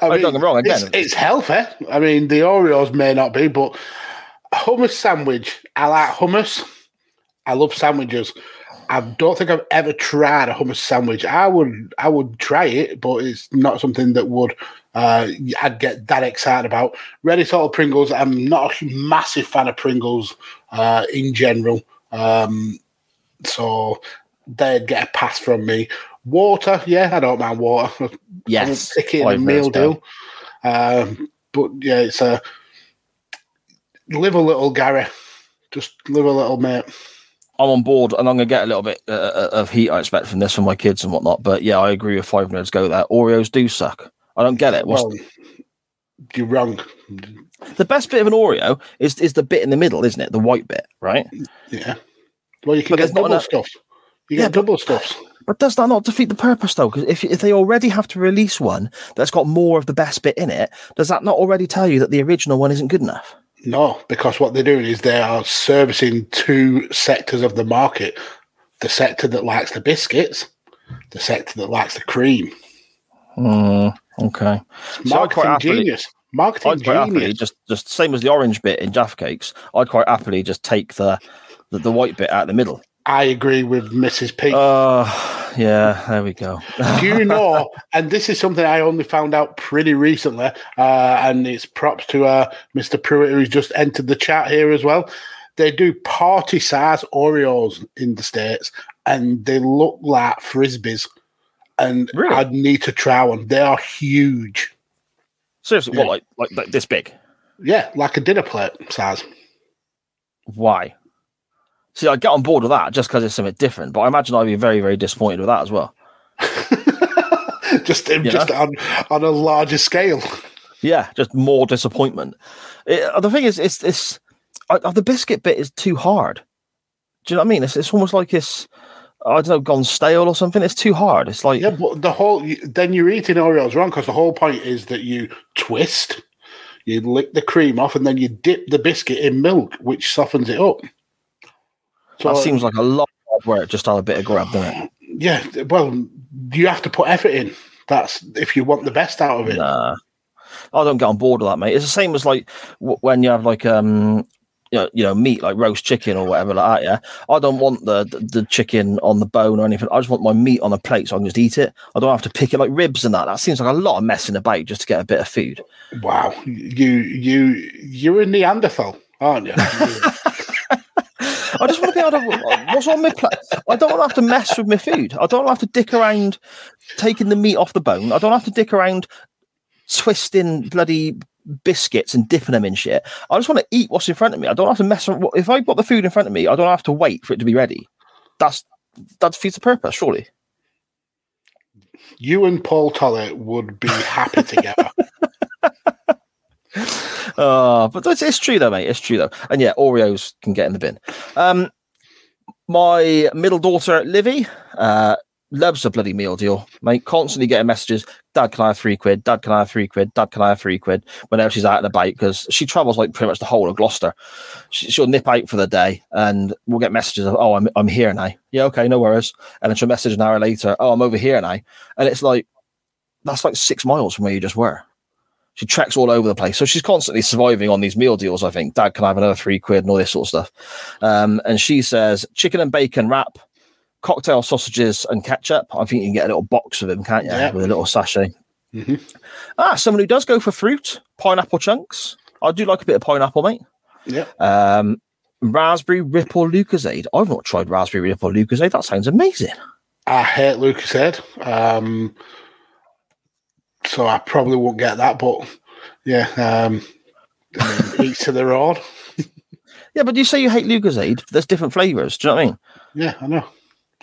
I don't get me wrong, again, it's, it's healthy. I mean, the Oreos may not be, but hummus sandwich. I like hummus. I love sandwiches. I don't think I've ever tried a hummus sandwich. I would, I would try it, but it's not something that would uh, I'd get that excited about. Ready salted Pringles. I'm not a massive fan of Pringles uh, in general, um, so they'd get a pass from me. Water, yeah, I don't mind water. Yes. stick it in a meal deal. Um, but yeah, it's a live a little, Gary. Just live a little, mate. I'm on board, and I'm going to get a little bit uh, of heat, I expect, from this from my kids and whatnot. But yeah, I agree with five minutes go there. Oreos do suck. I don't get it. What's Well, you're wrong. the best bit of an Oreo is is the bit in the middle, isn't it? The white bit, right? Yeah. Well, you can But get double enough- stuff. You Yeah, get double stuffs. But does that not defeat the purpose though? Because if if they already have to release one that's got more of the best bit in it, does that not already tell you that the original one isn't good enough? No, because what they're doing is they are servicing two sectors of the market: the sector that likes the biscuits, the sector that likes the cream. Hmm, okay. So I'd Marketing happily- genius. Marketing I'd quite happily genius. just just same as the orange bit in Jaffa cakes. I'd quite happily just take the the, the white bit out the middle. I agree with Mrs. P. Uh yeah, there we go. Do you know? And this is something I only found out pretty recently, uh, and it's props to uh, Mr. Pruitt who's just entered the chat here as well. They do party size Oreos in the states, and they look like frisbees. And Really? I'd need to try one. They are huge. Seriously, Yeah. what like, like like this big? Yeah, like a dinner plate size. Why? See, I get on board with that just because it's something different, but I imagine I'd be very, very disappointed with that as well. just just on, on a larger scale. Yeah, just more disappointment. It, uh, the thing is, it's it's uh, the biscuit bit is too hard. Do you know what I mean? It's it's almost like it's I don't know, gone stale or something. It's too hard. It's like Yeah, but the whole then you're eating Oreos wrong because the whole point is that you twist, you lick the cream off, and then you dip the biscuit in milk, which softens it up. So that seems like a lot of work just have a bit of grab, doesn't it? yeah, well, you have to put effort in. That's if you want the best out of it. Nah, I don't get on board with that, mate. It's the same as like w- when you have like um. You know, you know, meat like roast chicken or whatever like that. Yeah, I don't want the, the the chicken on the bone or anything. I just want my meat on a plate so I can just eat it. I don't have to pick it like ribs and that. That seems like a lot of messing about just to get a bit of food. Wow, you you you're a Neanderthal, aren't you? I just want to be able to. What's on my plate? I don't want to have to mess with my food. I don't have to dick around taking the meat off the bone. I don't have to dick around twisting bloody biscuits and dipping them in shit. I just want to eat what's in front of me. I don't have to mess around. If I've got the food in front of me, I don't have to wait for it to be ready. That's that defeats the purpose, surely. you and Paul Tollett would be happy together. Oh, but it's, it's true though, mate. It's true though. And yeah, Oreos can get in the bin. Um, my middle daughter, Livy, uh, loves a bloody meal deal, mate. Constantly getting messages. Dad, can I have three quid? Dad, can I have three quid? Dad, can I have three quid? Whenever she's out and about, because she travels like pretty much the whole of Gloucester. She, she'll nip out for the day, and we'll get messages of, "Oh, I'm I'm here now." Yeah, okay, no worries. And then she'll message an hour later, "Oh, I'm over here now," and it's like that's like six miles from where you just were. She treks all over the place. So she's constantly surviving on these meal deals, I think. Dad, can I have another three quid and all this sort of stuff? Um, and she says chicken and bacon wrap, cocktail sausages and ketchup. I think you can get a little box of them, can't you? Yeah. With a little sachet. Mhm. Ah, someone who does go for fruit, pineapple chunks. I do like a bit of pineapple, mate. Yeah. Um, raspberry ripple Lucozade. I've not tried raspberry ripple Lucozade. That sounds amazing. I hate Lucozade. Um, so I probably won't get that, but yeah, um, I mean, each to their own. Yeah, but you say you hate Lucozade. There's different flavors. Do you know what I mean? Yeah, I know.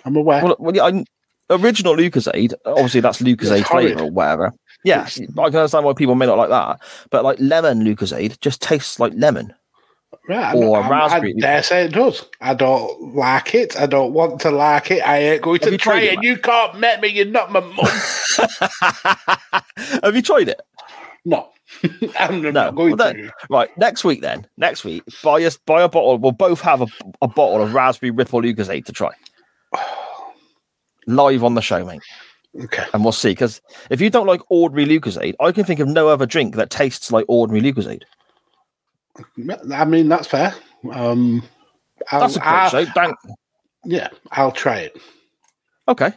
I'm aware. Well, well yeah, I, original Lucozade, obviously that's Lucozade It's flavor or whatever. Yeah, I can understand why people may not like that. But like lemon Lucozade just tastes like lemon. Right, or I'm- raspberry. I dare say it does. I don't like it. I don't want to like it. I ain't going Have to try it, it. You can't met me. You're not my mum. Have you tried it? no, I'm No. not going Well, to. then- right, next week then. Next week, buy us buy a bottle. We'll both have a, a bottle of raspberry ripple Lucozade to try. Live on the show, mate. Okay. And we'll see. Because if you don't like ordinary Lucozade, I can think of no other drink that tastes like ordinary Lucozade. I mean, that's fair. Um, I'll, That's a great I'll-. Thank, Yeah, I'll try it. Okay.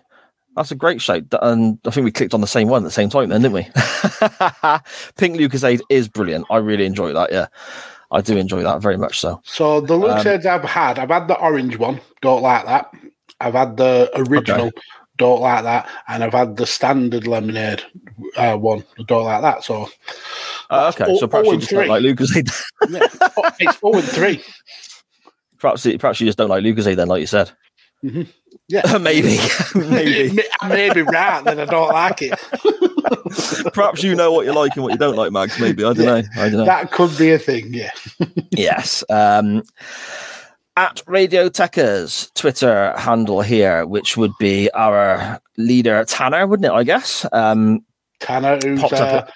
That's a great show. And I think we clicked on the same one at the same time then, didn't we? Pink Lucozade is brilliant. I really enjoy that. Yeah. I do enjoy that very much so. So the Um, Lucozades I've had, I've had the orange one. Don't like that. I've had the original. Don't like that. And I've had the standard lemonade uh, one. Don't like that. So Uh, okay. oh- so perhaps you just don't like Lucozade. yeah, it's 0 and 3. perhaps, perhaps you just don't like Lucozade then, like you said. Yeah. Maybe. Maybe. I may be right that I don't like it. perhaps you know what you like and what you don't like, Mags. Maybe. I don't know. I don't know. That could be a thing, yeah. yes. Um, at Radio Techers Twitter handle here, which would be our leader Tanner, wouldn't it? I guess. Um, Tanner, who's, Popped up uh,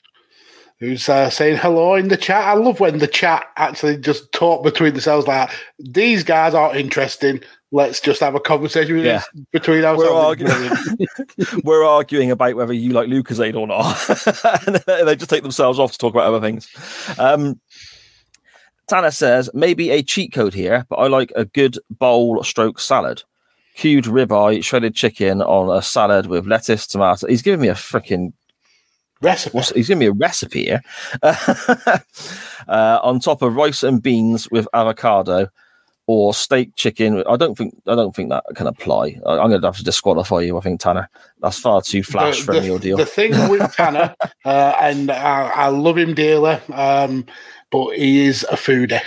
who's uh, saying hello in the chat. I love when the chat actually just talk between themselves like, these guys are interesting. Let's just have a conversation with Yeah. us between we're arguing, we're arguing about whether you like Lucozade or not. and they just take themselves off to talk about other things. Um, Tanner says maybe a cheat code here, but I like a good bowl stroke salad. Cubed ribeye, shredded chicken on a salad with lettuce, tomato. He's giving me a freaking Recipe. What's, he's giving me a recipe here. uh, on top of rice and beans with avocado or steak chicken. I don't think I don't think that can apply. I, I'm going to have to disqualify you. I think Tanner. That's far too flash the, for the- meal deal. the thing with Tanner, uh, and I, I love him dearly, um, but he is a foodie.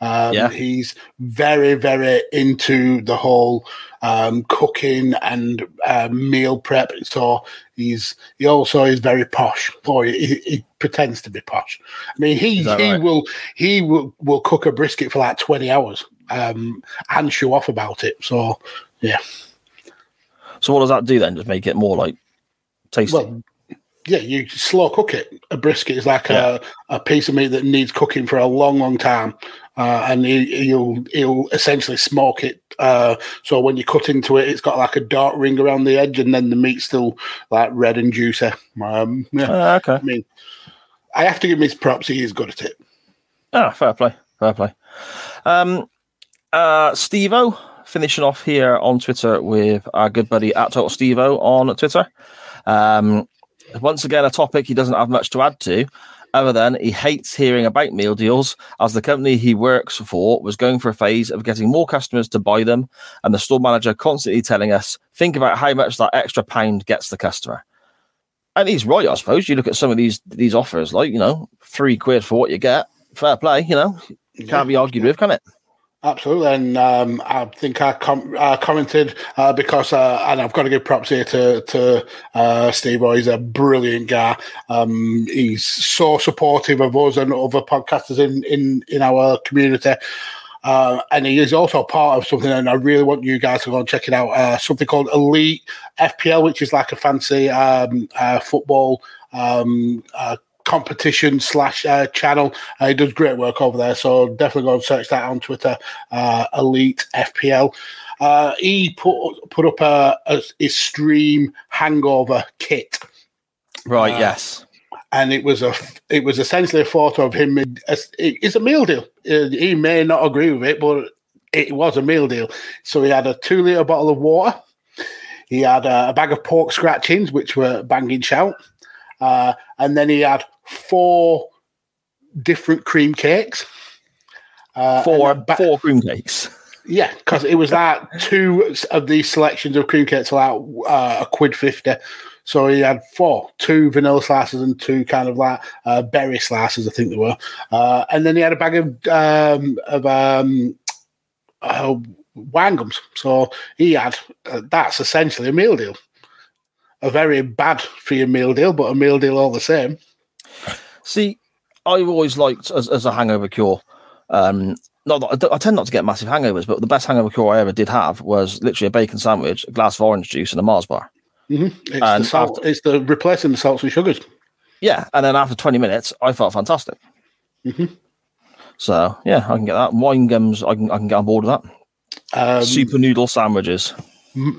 Um, Yeah. He's very, very into the whole um, cooking and uh, meal prep. So he's he also is very posh, or he, he pretends to be posh. I mean, he he right? will he will will cook a brisket for like twenty hours um, and show off about it. So yeah, so what does that do then? Just make it more like tasty. Well, yeah, you slow cook it. A brisket is like a, a piece of meat that needs cooking for a long, long time, uh, and he, he'll he'll essentially smoke it. Uh, so when you cut into it, it's got like a dark ring around the edge, and then the meat's still like red and juicy. Um, yeah, Ah, okay. I mean, I have to give him his props. He is good at it. Ah, fair play. Fair play. Um, uh, Stevo finishing off here on Twitter with our good buddy at Total Stevo on Twitter. Um, once again, a topic he doesn't have much to add to, other than he hates hearing about meal deals, as the company he works for was going for a phase of getting more customers to buy them, and the store manager constantly telling us, "Think about how much that extra pound gets the customer." And he's right, I suppose. You look at some of these these offers, like you know, three quid for what you get. Fair play, you know, can't be argued with, can it? Absolutely, and um, I think I com- commented uh, because, uh, and I've got to give props here to to uh, Steve. O. He's a brilliant guy. Um, he's so supportive of us and other podcasters in in in our community. Uh, and he is also part of something, and I really want you guys to go and check it out. Uh, something called Elite FPL, which is like a fancy um, uh, football um, uh, competition slash uh, channel. Uh, he does great work over there, so definitely go and search that on Twitter. Uh, Elite FPL. Uh, he put put up a, a his stream hangover kit, Right. Uh, yes. and it was a it was essentially a photo of him. in- as- It's a meal deal. Uh, He may not agree with it, but it was a meal deal. So he had a two liter bottle of water. He had a, a bag of pork scratchings, which were banging shout, uh, and then he had four different cream cakes. Uh, Four ba- four cream cakes. yeah, because it was like two of these selections of cream cakes, were like uh, a quid fifty. So he had four, two vanilla slices and two kind of like uh, berry slices, I think they were. Uh, and then he had a bag of um, of um, uh, wine gums. So he had uh, that's essentially a meal deal. A very bad for your meal deal, but a meal deal all the same. See, I've always liked as, as a hangover cure. Um, not that I, I tend not to get massive hangovers, but the best hangover cure I ever did have was literally a bacon sandwich, a glass of orange juice, and a Mars bar. It's And the salt. It's the replacing the salts and sugars. Yeah, and then after twenty minutes, I felt fantastic. So yeah, I can get that. Wine gums, I can I can get on board with that. Um, Super noodle sandwiches.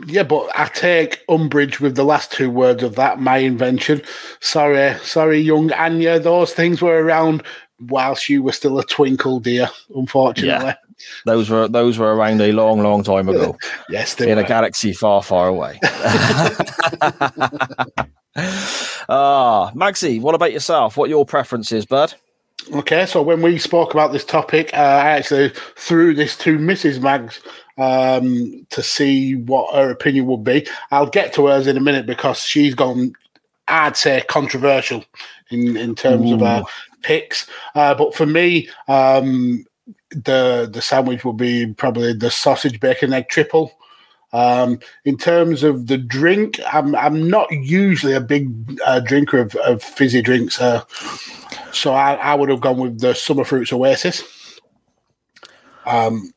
Yeah, but I take umbrage with the last two words of that, my invention. Sorry, sorry, young Anya. Those things were around whilst you were still a twinkle, dear, unfortunately. Those were those were around a long, long time ago Yes, they in a galaxy far, far away. Ah, Maxi, what about yourself? What are your preferences, bud? Okay, so when we spoke about this topic, uh, I actually threw this to Mrs. Mags um, to see what her opinion would be. I'll get to hers in a minute because she's gone, I'd say, controversial in, in terms of uh, picks. Uh, but for me, um, the the sandwich will be probably the sausage bacon egg triple. Um, in terms of the drink, I'm I'm not usually a big uh, drinker of, of fizzy drinks, uh, so I, I would have gone with the summer fruits Oasis. Um,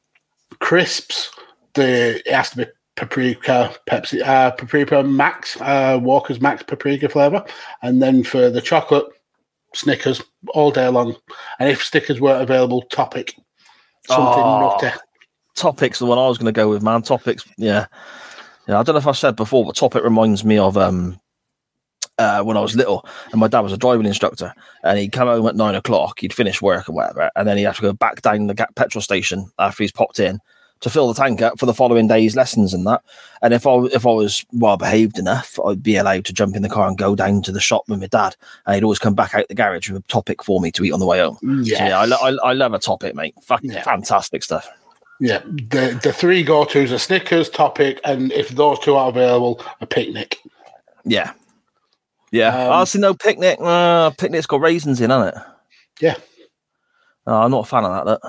crisps, the it has to be paprika, Pepsi, uh, paprika Max, uh, Walker's Max paprika flavor, and then for the chocolate, Snickers all day long. And if Snickers weren't available, Topic, something Oh. nutty. Topic's the one I was going to go with, man. Topic's, yeah. Yeah, I don't know if I said before, but Topic reminds me of um, uh, when I was little, and my dad was a driving instructor, and he'd come home at nine o'clock, he'd finish work and whatever, and then he'd have to go back down the petrol station after he's popped in to fill the tank up for the following day's lessons and that. And if I if I was well behaved enough, I'd be allowed to jump in the car and go down to the shop with my dad, and he'd always come back out the garage with a topic for me to eat on the way home. So, yeah, I, lo- I, I love a topic, mate. Fucking Yeah. fantastic stuff. Yeah, the the three go tos are Snickers, Topic, and if those two are available, a picnic. Yeah. Yeah. Um, I see no picnic. Uh, picnic's got raisins in, hasn't it? Yeah. No, I'm not a fan of that. Look.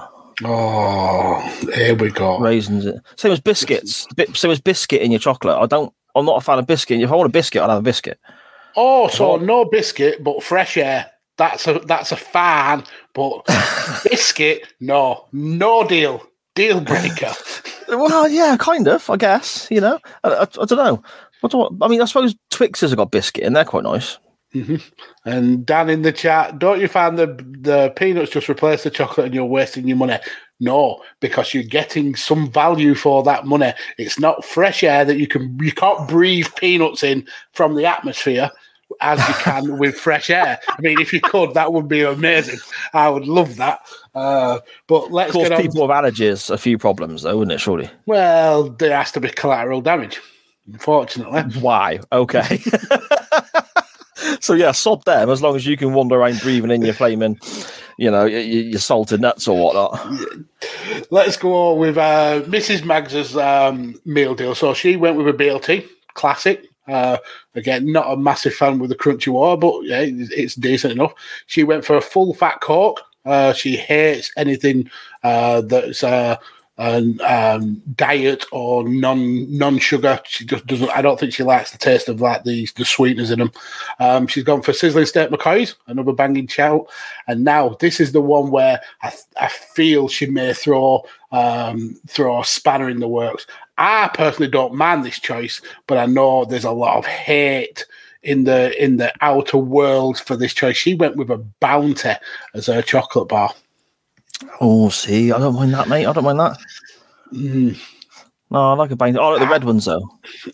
Oh, here we go. Raisins. Same as biscuits. Bi- Same as biscuit in your chocolate. I don't. I'm not a fan of biscuit. If I want a biscuit, I'll have a biscuit. Oh, so no biscuit, but fresh air. That's a that's a fan, but biscuit, no, no deal, deal breaker. Well, yeah, kind of. I guess. You know. I, I, I don't know. What do I, I mean, I suppose Twixes have got biscuit, and they're quite nice. And Dan in the chat, don't you find the the peanuts just replace the chocolate and you're wasting your money? No, because you're getting some value for that money. It's not fresh air that you can you can't breathe peanuts in from the atmosphere as you can with fresh air. I mean, if you could, that would be amazing. I would love that. Uh, but let's Of course, get on. people with allergies, a few problems, though, wouldn't it? Surely. Well, there has to be collateral damage, unfortunately. Why? Okay. so yeah, sod them as long as you can wander around breathing in your flaming, you know, y- y- your salted nuts or whatnot. Let's go on with uh, Mrs. Mags's um, meal deal. So she went with a BLT classic. Uh, again, not a massive fan with the crunchy water, but yeah, it's, it's decent enough. She went for a full fat Coke. Uh, she hates anything uh, that's uh, and um, diet or non non sugar. She just doesn't. I don't think she likes the taste of like the the sweeteners in them. Um, she's gone for sizzling steak McCoys, another banging shout. And now this is the one where I, I feel she may throw um, throw a spanner in the works. I personally don't mind this choice, but I know there's a lot of hate in the in the outer world for this choice. She went with a bounty as her chocolate bar. Oh, see, I don't mind that, mate. I don't mind that. Mm. No, I like a bang. I like the red ones though.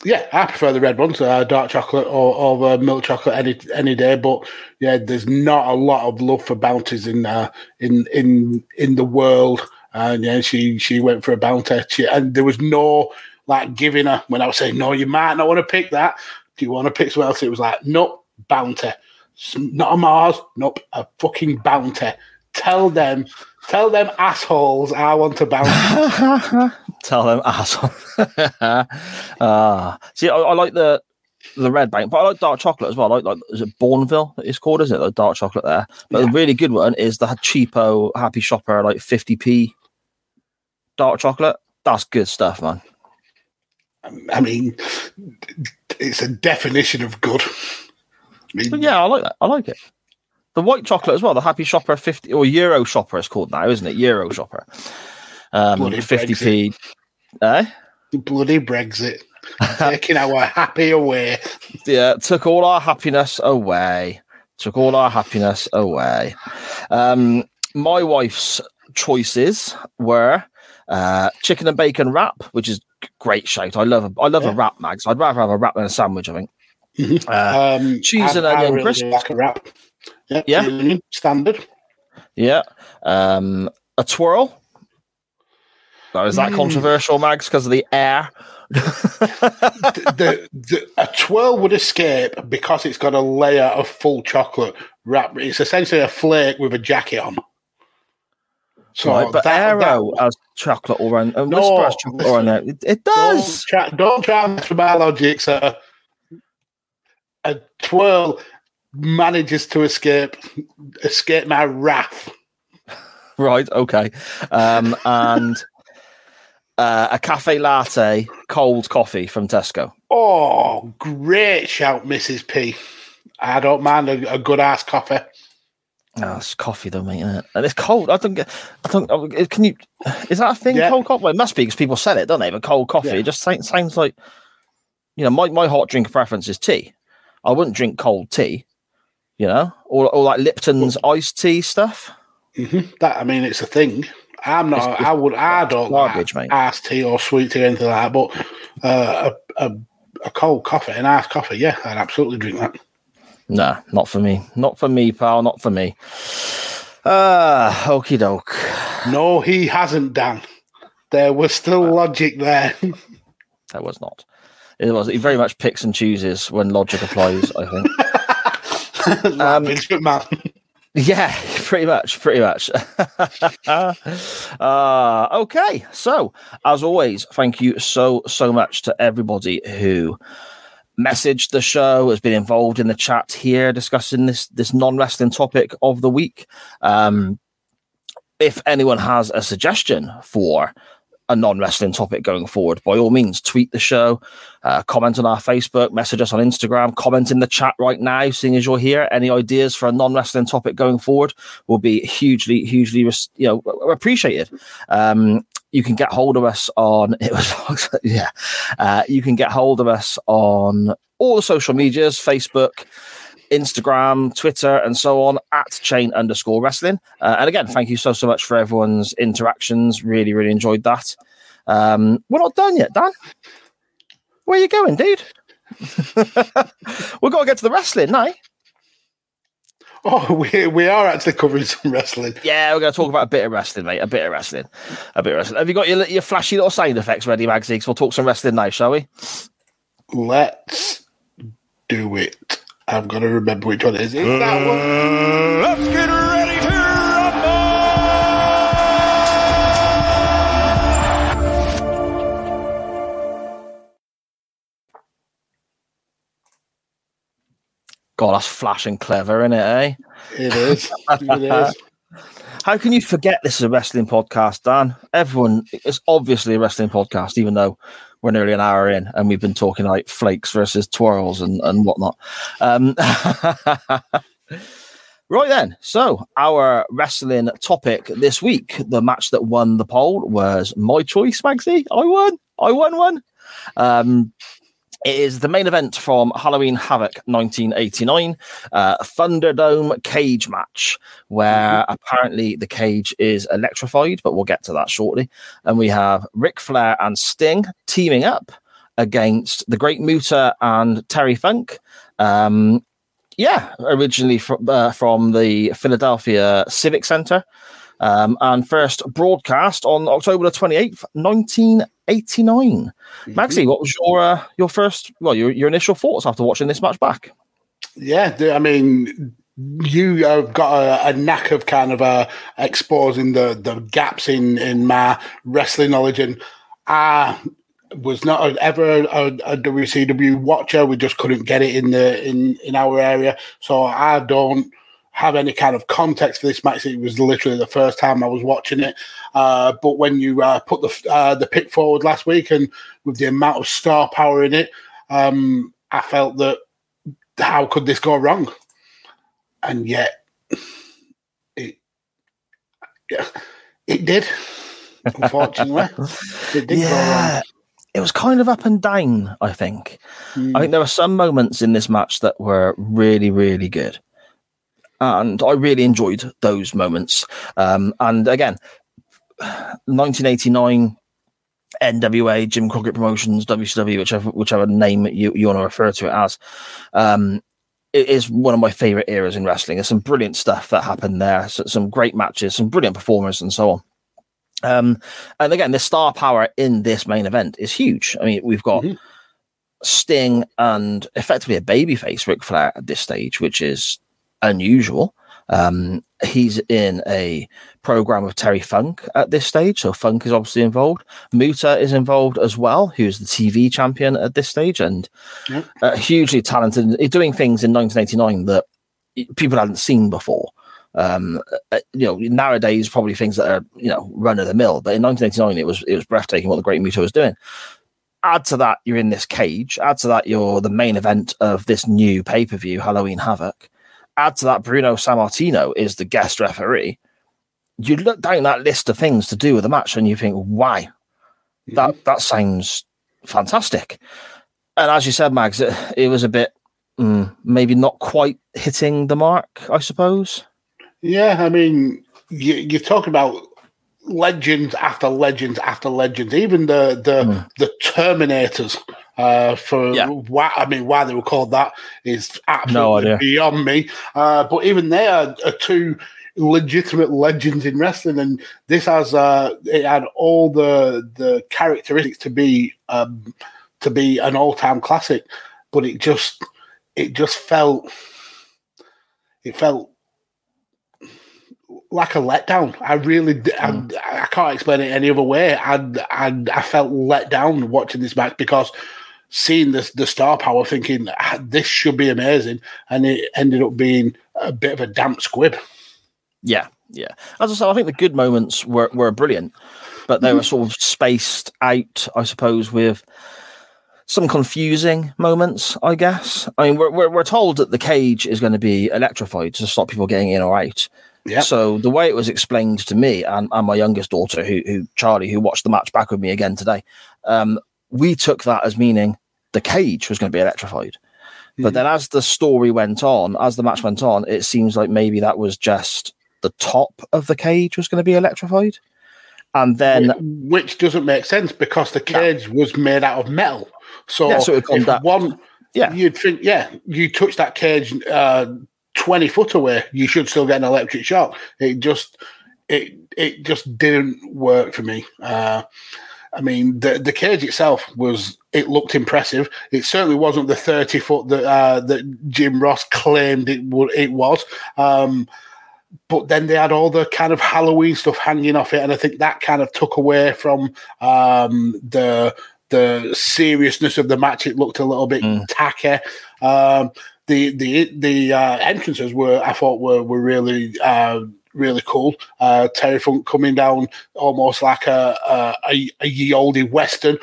Yeah, I prefer the red ones, uh, dark chocolate or over milk chocolate any any day. But yeah, there's not a lot of love for bounties in uh, in in in the world. And yeah, she she went for a bounty, she, and there was no like giving her when I was saying, no, you might not want to pick that. Do you want to pick something else? It was like, nope, bounty. Not a Mars, nope, a fucking bounty. Tell them, tell them assholes I want to bounce. Tell them assholes. Ah, see, I, I like the the red bank, but I like dark chocolate as well. I like, like is it Bournville? It's called, isn't it? The dark chocolate there. But the really good one is the cheapo Happy Shopper, like fifty p dark chocolate. That's good stuff, man. I mean, it's a definition of good. I mean, yeah, I like that. I like it. The white chocolate as well. The Happy Shopper fifty or Euro Shopper it's called now, isn't it? Euro Shopper. Um, Bloody fifty p. Eh? bloody Brexit. Taking our happy away. yeah, took all our happiness away. Took all our happiness away. Um, my wife's choices were uh, chicken and bacon wrap, which is great shout. I love a, I love a wrap, Mags. I'd rather have a wrap than a sandwich. I think. Uh, Um, cheese I- and I onion really crisps. Like a wrap. Yeah, Yeah. cheese and onion, standard. Yeah. Um, a twirl. Now, is that Mm. controversial, Mags, because of the air? the, the a twirl would escape because it's got a layer of full chocolate wrap. It's essentially a flake with a jacket on. So right, but that- Aero that- has chocolate all around. Uh, No, Wispa has chocolate all around. It, it don't does. try, don't try and mess my logic, sir. A twirl manages to escape escape my wrath. Right. Okay. Um, and uh, a cafe latte, cold coffee from Tesco. Oh, great shout, Mrs. P. I don't mind a, a good ass coffee. Oh, it's coffee though, mate, isn't it? And it's cold. I don't get. I don't. oh, Can you? Is that a thing? Yeah. Cold coffee. Well, it must be because people sell it, don't they? But cold coffee. Yeah. It just sounds, sounds like. You know, my, my hot drink preference is tea. I wouldn't drink cold tea. You know, or or like Lipton's iced tea stuff. That I mean, it's a thing. I'm not. It's- I would. I don't garbage, like mate. iced tea or sweet tea or anything like that. But uh, a, a a cold coffee, an iced coffee, yeah, I'd absolutely drink that. Nah, not for me. Not for me, pal. Not for me. Ah, uh, okie doke. No, he hasn't, Dan. There was still logic there. That was not. It was. He very much picks and chooses when logic applies. I think. Um, Vince McMahon. Yeah, pretty much, pretty much. uh, okay, so as always, thank you so so much to everybody who messaged the show, has been involved in the chat here, discussing this this non wrestling topic of the week. Um, if anyone has a suggestion for a non wrestling topic going forward, by all means, tweet the show, uh, comment on our Facebook, message us on Instagram, comment in the chat right now, seeing as you're here. Any ideas for a non wrestling topic going forward will be hugely, hugely, you know, appreciated. Um, you can get hold of us on it was yeah uh, you can get hold of us on all the social medias facebook instagram twitter and so on at chain underscore wrestling uh, and again thank you so so much for everyone's interactions really really enjoyed that um, we're not done yet dan where you going dude we've got to get to the wrestling now Oh, we we are actually covering some wrestling. yeah, we're going to talk about a bit of wrestling, mate. A bit of wrestling. A bit of wrestling. Have you got your, your flashy little sound effects ready, Magsy? we'll talk some wrestling now, shall we? Let's do it. I'm gonna remember which one it is. Is that one? Let's get ready to rumble! God, that's flashing clever, isn't it, eh? It is. It is. How can you forget this is a wrestling podcast, Dan? Everyone, it's obviously a wrestling podcast, even though we're nearly an hour in and we've been talking like flakes versus twirls and, and whatnot. Um, right then, so our wrestling topic this week, the match that won the poll was my choice, Magsy. I won. I won one. Um, it is the main event from Halloween Havoc 1989, uh, Thunderdome cage match, where apparently the cage is electrified, but we'll get to that shortly. And we have Ric Flair and Sting teaming up against the Great Muta and Terry Funk. Um, yeah, originally from, uh, from the Philadelphia Civic Center. Um, and first broadcast on October the 28th, 1989. Maxie, what was your uh, your first, well, your, your initial thoughts after watching this match back? Yeah, I mean, you have got a, a knack of kind of uh, exposing the, the gaps in, in my wrestling knowledge, and I was not ever a, a WCW watcher. We just couldn't get it in the in in our area, so I don't have any kind of context for this match. It was literally the first time I was watching it. Uh, but when you uh, put the uh, the pick forward last week, and with the amount of star power in it, um, I felt that how could this go wrong? And yet, it yeah, it did. Unfortunately, it did go Yeah. wrong. It was kind of up and down, I think. I think there were some moments in this match that were really, really good. And I really enjoyed those moments. Um, and again, 1989 NWA, Jim Crockett Promotions, WCW, whichever whichever name you, you want to refer to it as, um, it is one of my favorite eras in wrestling. There's some brilliant stuff that happened there, so, some great matches, some brilliant performers, and so on. Um, and again, the star power in this main event is huge. I mean, we've got Mhm. Sting and effectively a babyface Ric Flair at this stage, which is unusual. Um, he's in a program of Terry Funk at this stage, so Funk is obviously involved. Muta is involved as well, who's the TV champion at this stage and Yep. uh, hugely talented, doing things in 1989 that people hadn't seen before. Um, uh, you know, nowadays probably things that are you know run of the mill, but in 1989 it was it was breathtaking what the Great Muta was doing. Add to that, you're in this cage. Add to that, you're the main event of this new pay per view, Halloween Havoc. Add to that, Bruno Sammartino is the guest referee. You look down that list of things to do with the match, and you think, "Why? That that sounds fantastic." And as you said, Mags, it, it was a bit mm, maybe not quite hitting the mark, I suppose. Yeah, I mean, you, you're talking about legends after legends after legends. Even the the the Terminators. Uh, for Yeah. why I mean, why they were called that is absolutely idea. beyond me. Uh, but even they are, are two legitimate legends in wrestling, and this has uh, it had all the the characteristics to be um, to be an all time classic. But it just it just felt it felt like a letdown. I really, I can't explain it any other way. I, I, I felt let down watching this match because seeing this the star power, thinking "Ah, this should be amazing, and it ended up being a bit of a damp squib. Yeah, yeah. As I said, I think the good moments were, were brilliant, but they were sort of spaced out, I suppose, with some confusing moments, I guess. I mean, we're, we're, we're told that the cage is going to be electrified to stop people getting in or out. Yeah. So the way it was explained to me and, and my youngest daughter, who, who Charlie, who watched the match back with me again today, um, we took that as meaning the cage was going to be electrified. But then as the story went on, as the match went on, it seems like maybe that was just the top of the cage was going to be electrified. And then which doesn't make sense because the cage was made out of metal. So, Yeah, so it if that- one, Yeah. you'd think, yeah, you touch that cage uh, twenty foot away, you should still get an electric shock. It just, it it just didn't work for me. Uh, I mean, the the cage itself was it looked impressive. It certainly wasn't the thirty foot that uh, that Jim Ross claimed it would it was. Um, but then they had all the kind of Halloween stuff hanging off it, and I think that kind of took away from um, the the seriousness of the match. It looked a little bit tacky. Um, the the the uh, entrances were I thought were were really uh, really cool. Uh, Terry Funk coming down almost like a a, a, ye olde western.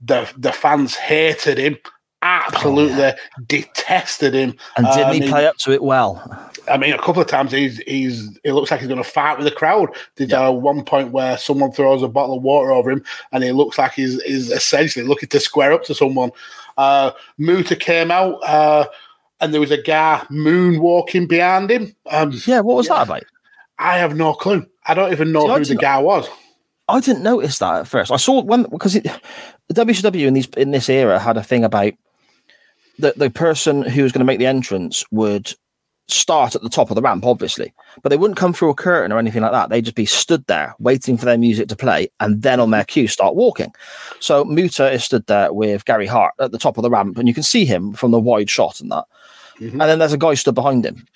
The the fans hated him, absolutely detested him. And didn't Um, he play up to it well? I mean, a couple of times he's he's it looks like he's going to fight with the crowd. There's uh, one point where someone throws a bottle of water over him, and he looks like he's is essentially looking to square up to someone. Uh, Muta came out, uh, and there was a guy moonwalking behind him. Um, Yeah, what was that about? I have no clue. I don't even know See, who the guy was. I didn't notice that at first. I saw when because it, the WCW in these in this era had a thing about the the person who was going to make the entrance would start at the top of the ramp, obviously, but they wouldn't come through a curtain or anything like that. They'd just be stood there waiting for their music to play, and then on their cue start walking. So Muta is stood there with Gary Hart at the top of the ramp, and you can see him from the wide shot and that. And then there's a guy stood behind him.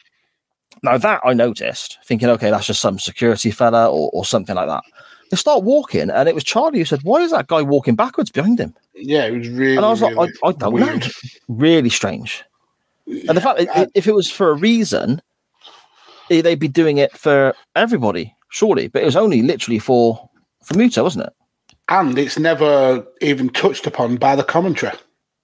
Now that I noticed, thinking, okay, that's just some security fella or, or something like that. They start walking, and it was Charlie who said, "Why is that guy walking backwards behind him?" Yeah, it was really. And I was like, I, I don't weird. know. Really strange. And the fact that if it was for a reason, they'd be doing it for everybody, surely. But it was only literally for for Muta, wasn't it? and it's never even touched upon by the commentary.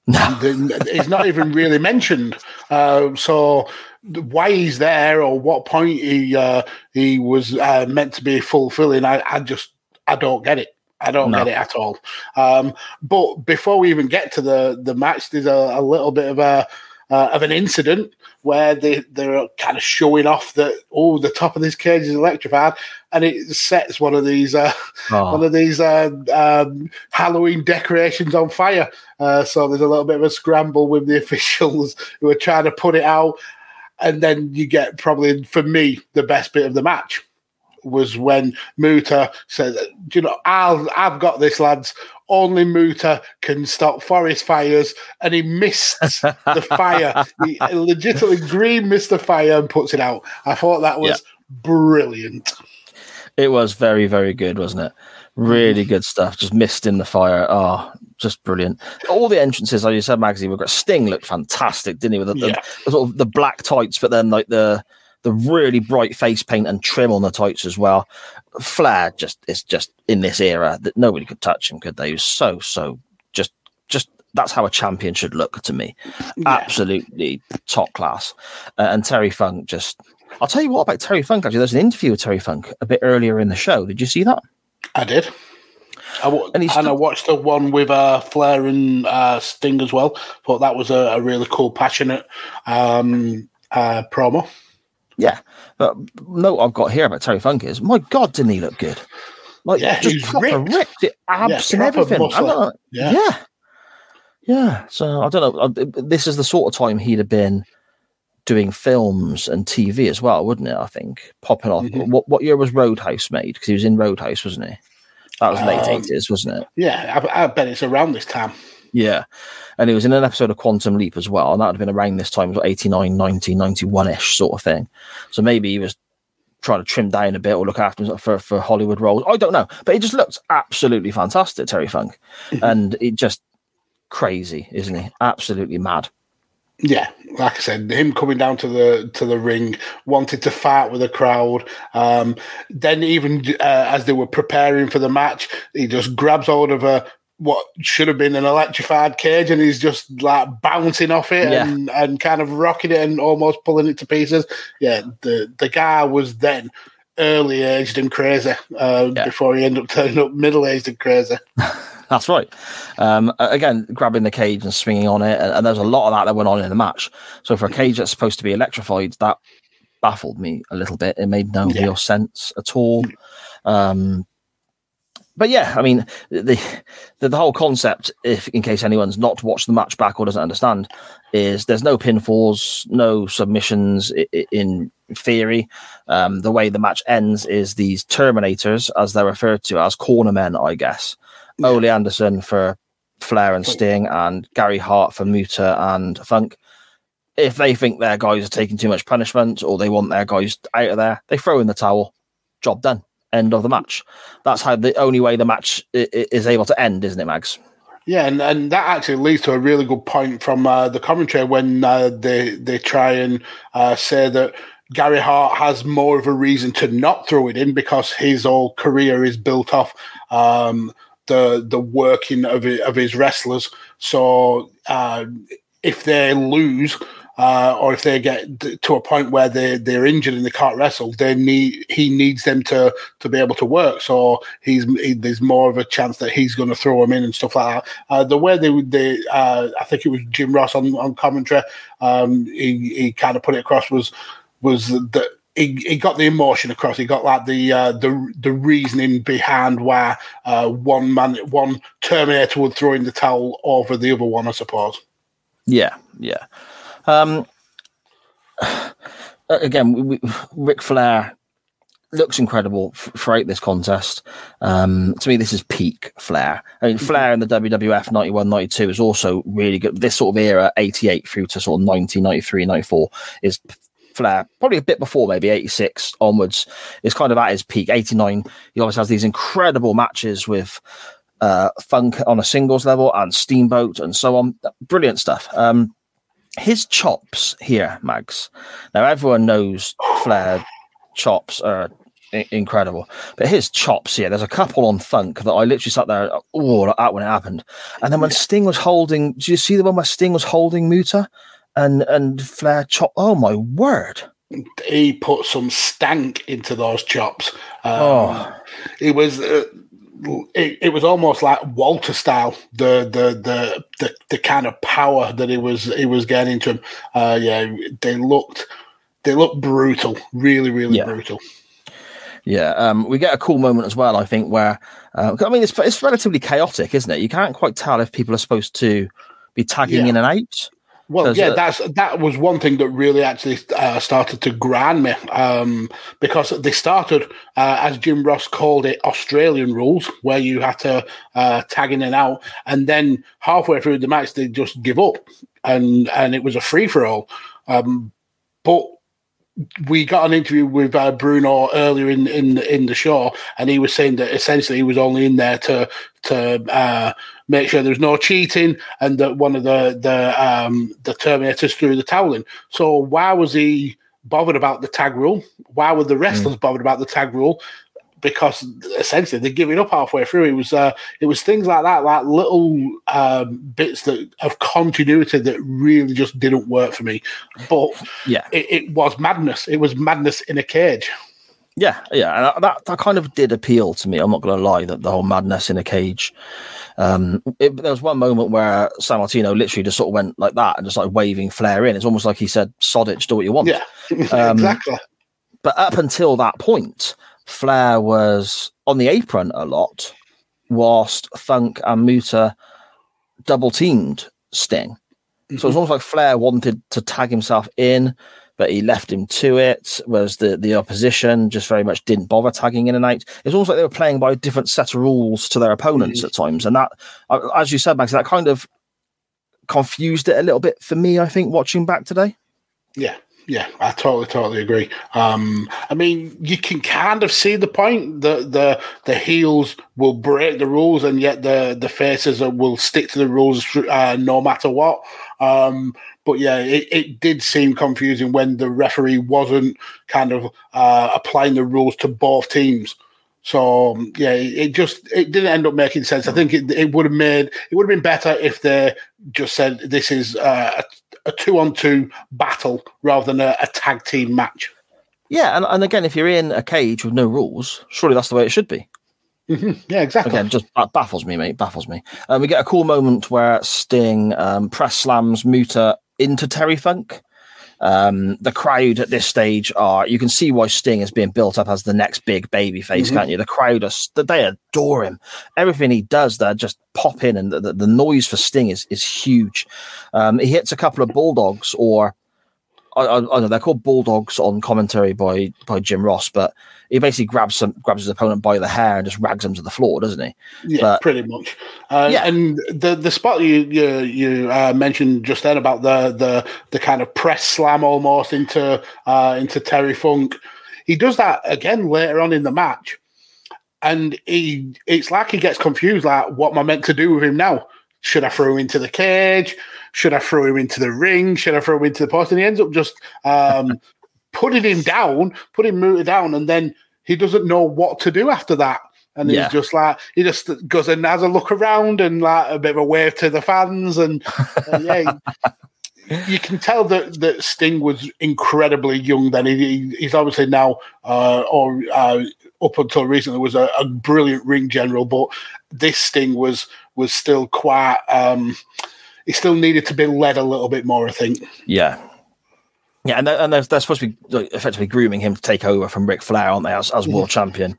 No. It's not even really mentioned. Uh, so why he's there or what point he uh, he was uh, meant to be fulfilling, I, I just I don't get it. I don't No. get it at all. Um, but before we even get to the the match, there's a, a little bit of a uh, of an incident where they they're kind of showing off that oh the top of this cage is electrified, and it sets one of these uh, Oh. one of these uh, um, Halloween decorations on fire. Uh, so there's a little bit of a scramble with the officials who are trying to put it out, and then you get probably for me the best bit of the match was when Muta said, you know, I'll, I've got this, lads. Only Muta can stop forest fires," and he missed the fire. He legitimately green missed the fire and puts it out. I thought that was brilliant. It was very, very good, wasn't it? Really mm. good stuff. Just missed in the fire. Oh, just brilliant. All the entrances, like you said, Magsy, were great. Sting looked fantastic, didn't he? With the, the- the sort of the black tights, but then like the the really bright face paint and trim on the tights as well. Flair just is just in this era that nobody could touch him, could they? He was so so just just that's how a champion should look to me. Absolutely top class. Uh, and Terry Funk just I'll tell you what about Terry Funk actually. There's an interview with Terry Funk a bit earlier in the show. Did you see that? I did. I wa- And and, I watched the one with uh, Flair and uh, Sting as well. Thought that was a, a really cool, passionate um, uh, promo. Yeah. But note I've got here about Terry Funk is my God, didn't he look good? Like Yeah, just proper ripped. ripped. It, abs and everything. Not- Yeah. yeah. Yeah. So I don't know. This is the sort of time he'd have been doing films and TV as well, wouldn't it? I think popping off. Mhm. What what year was Roadhouse made? Because he was in Roadhouse, wasn't he? That was late Um, eighties, wasn't it? Yeah, I, I bet it's around this time. Yeah. And he was in an episode of Quantum Leap as well. And that would have been around this time, like 89, 90, 91 ish sort of thing. So maybe he was trying to trim down a bit or look after himself for, for Hollywood roles. I don't know. But he just looks absolutely fantastic, Terry Funk. and it just crazy, isn't he? Absolutely mad. Yeah, like I said, him coming down to the to the ring, wanted to fight with the crowd. Um, then even uh, as they were preparing for the match, he just grabs hold of a what should have been an electrified cage, and he's just like bouncing off it Yeah. and, and kind of rocking it and almost pulling it to pieces. Yeah, the the guy was then early aged and crazy uh, Yeah. before he ended up turning up middle aged and crazy. That's right. Um, again, grabbing the cage and swinging on it, and, and there's a lot of that that went on in the match. So for a cage that's supposed to be electrified, that baffled me a little bit. It made no Yeah. real sense at all. Um, but yeah, I mean, the, the the whole concept, if in case anyone's not watched the match back or doesn't understand, is there's no pinfalls, no submissions in theory. Um, the way the match ends is these Terminators, as they're referred to as cornermen, I guess. Ole Anderson for Flair and Sting, and Gary Hart for Muta and Funk. If they think their guys are taking too much punishment or they want their guys out of there, they throw in the towel. Job done. End of the match. That's how the only way the match is able to end, isn't it, Mags? Yeah, and, and that actually leads to a really good point from uh, the commentary when uh, they they try and uh, say that Gary Hart has more of a reason to not throw it in because his whole career is built off um, the the working of of his wrestlers. So uh, if they lose. Uh, or if they get to a point where they they're injured and they can't wrestle, they need he needs them to to be able to work. So he's he, there's more of a chance that he's going to throw him in and stuff like that. Uh, the way they they uh, I think it was Jim Ross on on commentary. Um, he he kind of put it across was was that he, he got the emotion across. He got like the uh, the the reasoning behind why uh, one man one Terminator would throw in the towel over the other one. I suppose. Yeah, yeah. Um, again, we, we, Ric Flair looks incredible f- throughout this contest. Um, to me, this is peak Flair. I mean, Flair in the WWF 91 92 is also really good. This sort of era, 88 through to sort of 90, 93, 94, is Flair, probably a bit before, maybe 86 onwards, is kind of at his peak. 89, he always has these incredible matches with uh, Funk on a singles level and Steamboat and so on. Brilliant stuff. Um, his chops here, Mags. Now everyone knows Flair chops are i- incredible, but his chops here. There's a couple on Funk that I literally sat there, oh, like that when it happened. And then when Sting was holding, do you see the one where Sting was holding Muta, and and Flair chop? Oh my word! he put some stank into those chops. Um, Oh. It was. Uh, it, it was almost like Walter style, the the the the, the kind of power that it was it was getting into him. Uh, yeah, they looked they looked brutal, really really Yeah. brutal. Yeah, um, we get a cool moment as well. I think where uh, I mean it's it's relatively chaotic, isn't it? You can't quite tell if people are supposed to be tagging Yeah. in and out. Well, yeah, that's that was one thing that really actually uh, started to grind me um, because they started, uh, as Jim Ross called it, Australian rules, where you had to uh, tag in and out, and then halfway through the match they just give up, and and it was a free for all. Um, but we got an interview with uh, Bruno earlier in, in in the show, and he was saying that essentially he was only in there to to uh, make sure there's no cheating, and that one of the the um, the Terminators threw the towel in. So why was he bothered about the tag rule? Why were the wrestlers bothered about the tag rule? Because essentially they're giving up halfway through. It was uh, it was things like that, like little um, bits that of continuity that really just didn't work for me. But Yeah, it, it was madness. It was madness in a cage. Yeah, yeah, and that- that kind of did appeal to me. I'm not going to lie that the whole madness in a cage. Um, it, there was one moment where Sammartino literally just sort of went like that and just like waving Flair in. It's almost like he said, "Sod it, do what you want." Yeah, Um, exactly. but up until that point, Flair was on the apron a lot, whilst Funk and Muta double teamed Sting. So it was almost like Flair wanted to tag himself in, but he left him to it. Whereas the, the opposition just very much didn't bother tagging in and out. It's almost like they were playing by a different set of rules to their opponents at times. And that, uh, as you said, Mags, that kind of confused it a little bit for me, I think, watching back today. Yeah, yeah, I totally, totally agree. Um, I mean, you can kind of see the point. that the the heels will break the rules, and yet the the faces will stick to the rules uh, no matter what. Um, but yeah, it, it did seem confusing when the referee wasn't kind of uh, applying the rules to both teams. So um, yeah, it just it didn't end up making sense. I think it, it would have made it would have been better if they just said this is uh, a, a two on two battle rather than a, a tag team match. Yeah, and, and again, if you're in a cage with no rules, surely that's the way it should be. Yeah, exactly. Again, just that baffles me, mate. Baffles me. Um, we get a cool moment where Sting um, press slams Muta into Terry Funk. Um, the crowd at this stage are you can see why Sting is being built up as the next big baby face, can't you? The crowd are they adore him. Everything he does, they just pop in, and the, the, the noise for Sting is is huge. Um, he hits a couple of bulldogs, or I, I, I don't know they're called bulldogs on commentary by by Jim Ross, but he basically grabs some grabs his opponent by the hair and just rags him to the floor, doesn't he? Yeah, But- pretty much. Uh, Yeah. And the the spot you you you uh, mentioned just then about the the the kind of press slam almost into uh, into Terry Funk, he does that again later on in the match, and he it's like he gets confused. Like, what am I meant to do with him now? Should I throw him into the cage? Should I throw him into the ring? Should I throw him into the post? And he ends up just um, putting him down, putting Muta down, and then he doesn't know what to do after that. And Yeah. he's just like he just goes and has a look around and like a bit of a wave to the fans, and, and yeah, you can tell that that Sting was incredibly young. Then he, he- he's obviously now, uh, or uh, up until recently, was a, a brilliant ring general. But this Sting was was still quite. Um, he still needed to be led a little bit more. I think. Yeah. Yeah, and they're, and they're, they're supposed to be like, effectively grooming him to take over from Ric Flair, aren't they, as, as world champion?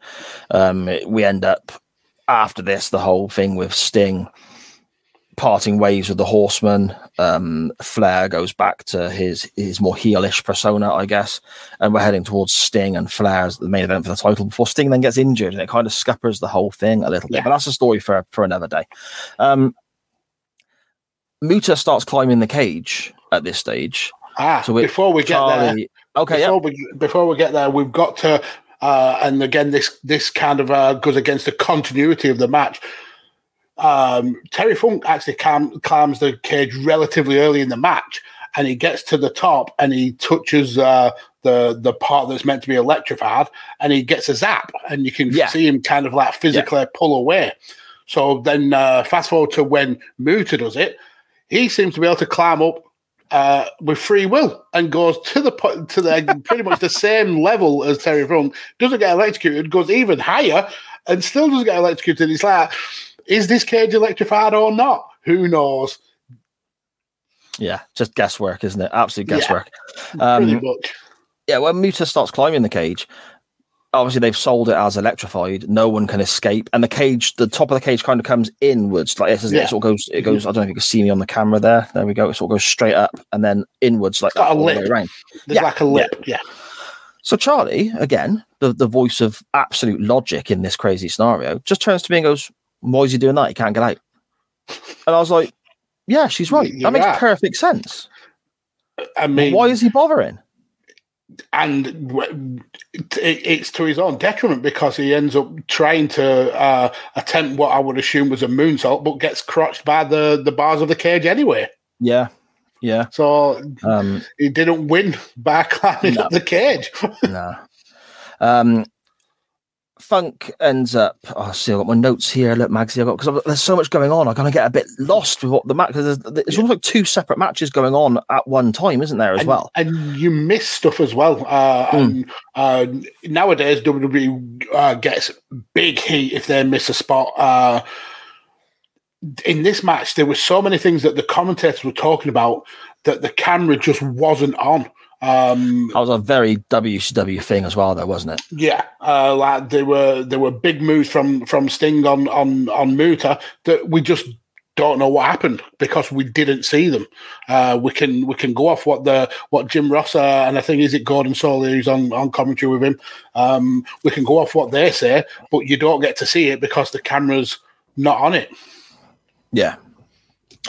Um, it- we end up after this, the whole thing with Sting parting ways with the Horseman. Um, Flair goes back to his his more heelish persona, I guess, and we're heading towards Sting and Flair as the main event for the title before Sting then gets injured, and it kind of scuppers the whole thing a little bit. But that's a story for for another day. Um, Muta starts climbing the cage at this stage. Ah, So before we get there, Charlie- Okay, yeah. before we before we get there, we've got to. Uh, and again, this this kind of uh, goes against the continuity of the match. Um, Terry Funk actually cam- climbs the cage relatively early in the match, and he gets to the top and he touches uh, the the part that's meant to be electrified, and he gets a zap, and you can Yeah. see him kind of like physically pull away. So then, uh, fast forward to when Muta does it, he seems to be able to climb up uh, with free will and goes to the to the pretty much the same level as Terry Funk. Doesn't get electrocuted, goes even higher, and still doesn't get electrocuted. It's like, is this cage electrified or not? Who knows? Yeah, just guesswork, isn't it? Absolute Yeah. guesswork. Pretty Um, much. yeah, when Muta starts climbing the cage, obviously they've sold it as electrified. No one can escape, and the cage, the top of the cage, kind of comes inwards like this. Yeah. It sort of goes. It mm-hmm. goes. I don't know if you can see me on the camera there. There we go. It sort of goes straight up and then inwards like that a all the way lip. around. There's yeah, like a lip. Yeah. So Charlie, again, the, the voice of absolute logic in this crazy scenario, just turns to me and goes, "Why is he doing that? He can't get out." And I was like, "Yeah, she's right. You're that makes right. perfect sense. I mean, Why is he bothering?" And it's to his own detriment because he ends up trying to uh, attempt what I would assume was a moonsault, but gets crotched by the, the bars of the cage anyway. Yeah, yeah. So Um, he didn't win by climbing No. up the cage. no. Um, Funk ends up. Oh, see, I've got my notes here. Look, Magsy, I've got because there's so much going on. I'm gonna get a bit lost with what the match. Because there's, almost like two separate matches going on at one time, isn't there? As and, well. and you miss stuff as well. Uh, And uh, nowadays, WWE uh, gets big heat if they miss a spot. Uh, in this match, there were so many things that the commentators were talking about that the camera just wasn't on. Um, That was a very WCW thing as well, though, wasn't it? yeah, uh, like there were there were big moves from from Sting on on on Muta that we just don't know what happened because we didn't see them. Uh, we can we can go off what the what Jim Ross uh, and I think is it Gordon Solie who's on on commentary with him. Um, we can go off what they say, but you don't get to see it because the camera's not on it. Yeah,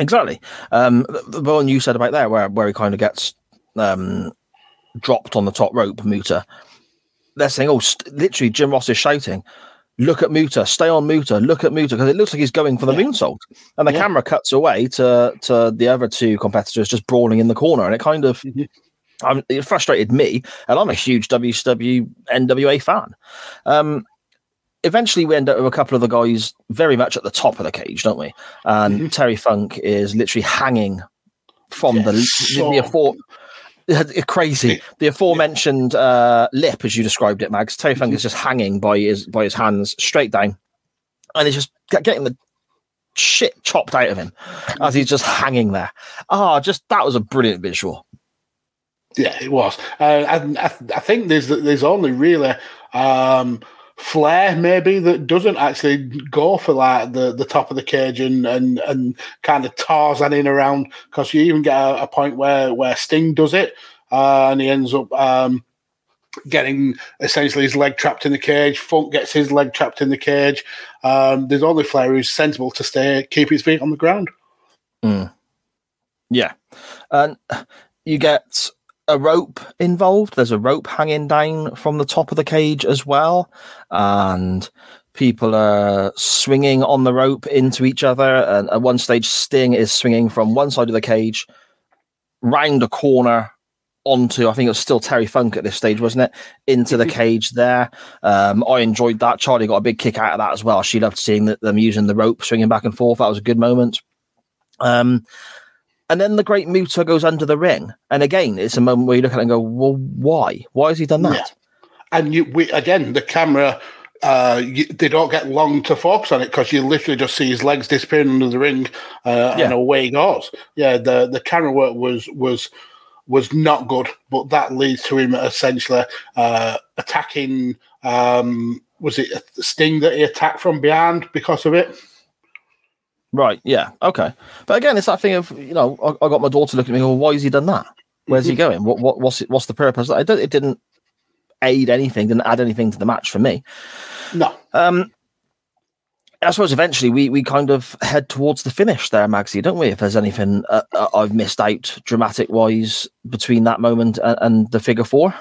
exactly. Um, the, the one you said about there, where where he kind of gets um, dropped on the top rope, Muta. They're saying, "Oh, st- literally, Jim Ross is shouting." Look at Muta, stay on Muta, look at Muta, because it looks like he's going for the moonsault. And the Yeah. camera cuts away to to the other two competitors just brawling in the corner. And it kind of um, it frustrated me. And I'm a huge WCW NWA fan. Um, eventually, we end up with a couple of the guys very much at the top of the cage, don't we? And Terry Funk is literally hanging from the, so- the, afore, crazy the aforementioned uh, lip, as you described it, Mags. Terry Funk is just hanging by his by his hands straight down, and he's just getting the shit chopped out of him as he's just hanging there. Ah, just that was a brilliant visual. Yeah, it was. Uh, and I, I think there's there's only really um, Flair maybe that doesn't actually go for like the, the top of the cage and and, and kind of Tarzaning around because you even get a, a point where where Sting does it uh, and he ends up um, getting essentially his leg trapped in the cage. Funk gets his leg trapped in the cage. Um, there's only Flair who's sensible to stay keep his feet on the ground. Yeah, and you get a rope involved. There's a rope hanging down from the top of the cage as well, and people are swinging on the rope into each other. And at one stage, Sting is swinging from one side of the cage round a corner onto, I think it was still Terry Funk at this stage, wasn't it? Into the cage there. Um, I enjoyed that. Charlie got a big kick out of that as well. She loved seeing the, them using the rope, swinging back and forth. That was a good moment. Um, and then the great Muta goes under the ring. And again, it's a moment where you look at it and go, well, why? Why has he done that? Yeah. And you, we, again, the camera, uh, you, they don't get long to focus on it because you literally just see his legs disappearing under the ring, uh, Yeah. and away he goes. Yeah, the the camera work was was was not good, but that leads to him essentially uh, attacking. Um, was it a Sting that he attacked from behind because of it? Right. Yeah. Okay. But again, it's that thing of you know, I, I got my daughter looking at me. Well, why has he done that? Where's he going? What what what's it, what's the purpose? It, it didn't aid anything. Didn't add anything to the match for me. No. Um, I suppose eventually we we kind of head towards the finish there, Magsy, don't we? If there's anything uh, uh, I've missed out dramatic wise between that moment and, and the figure four.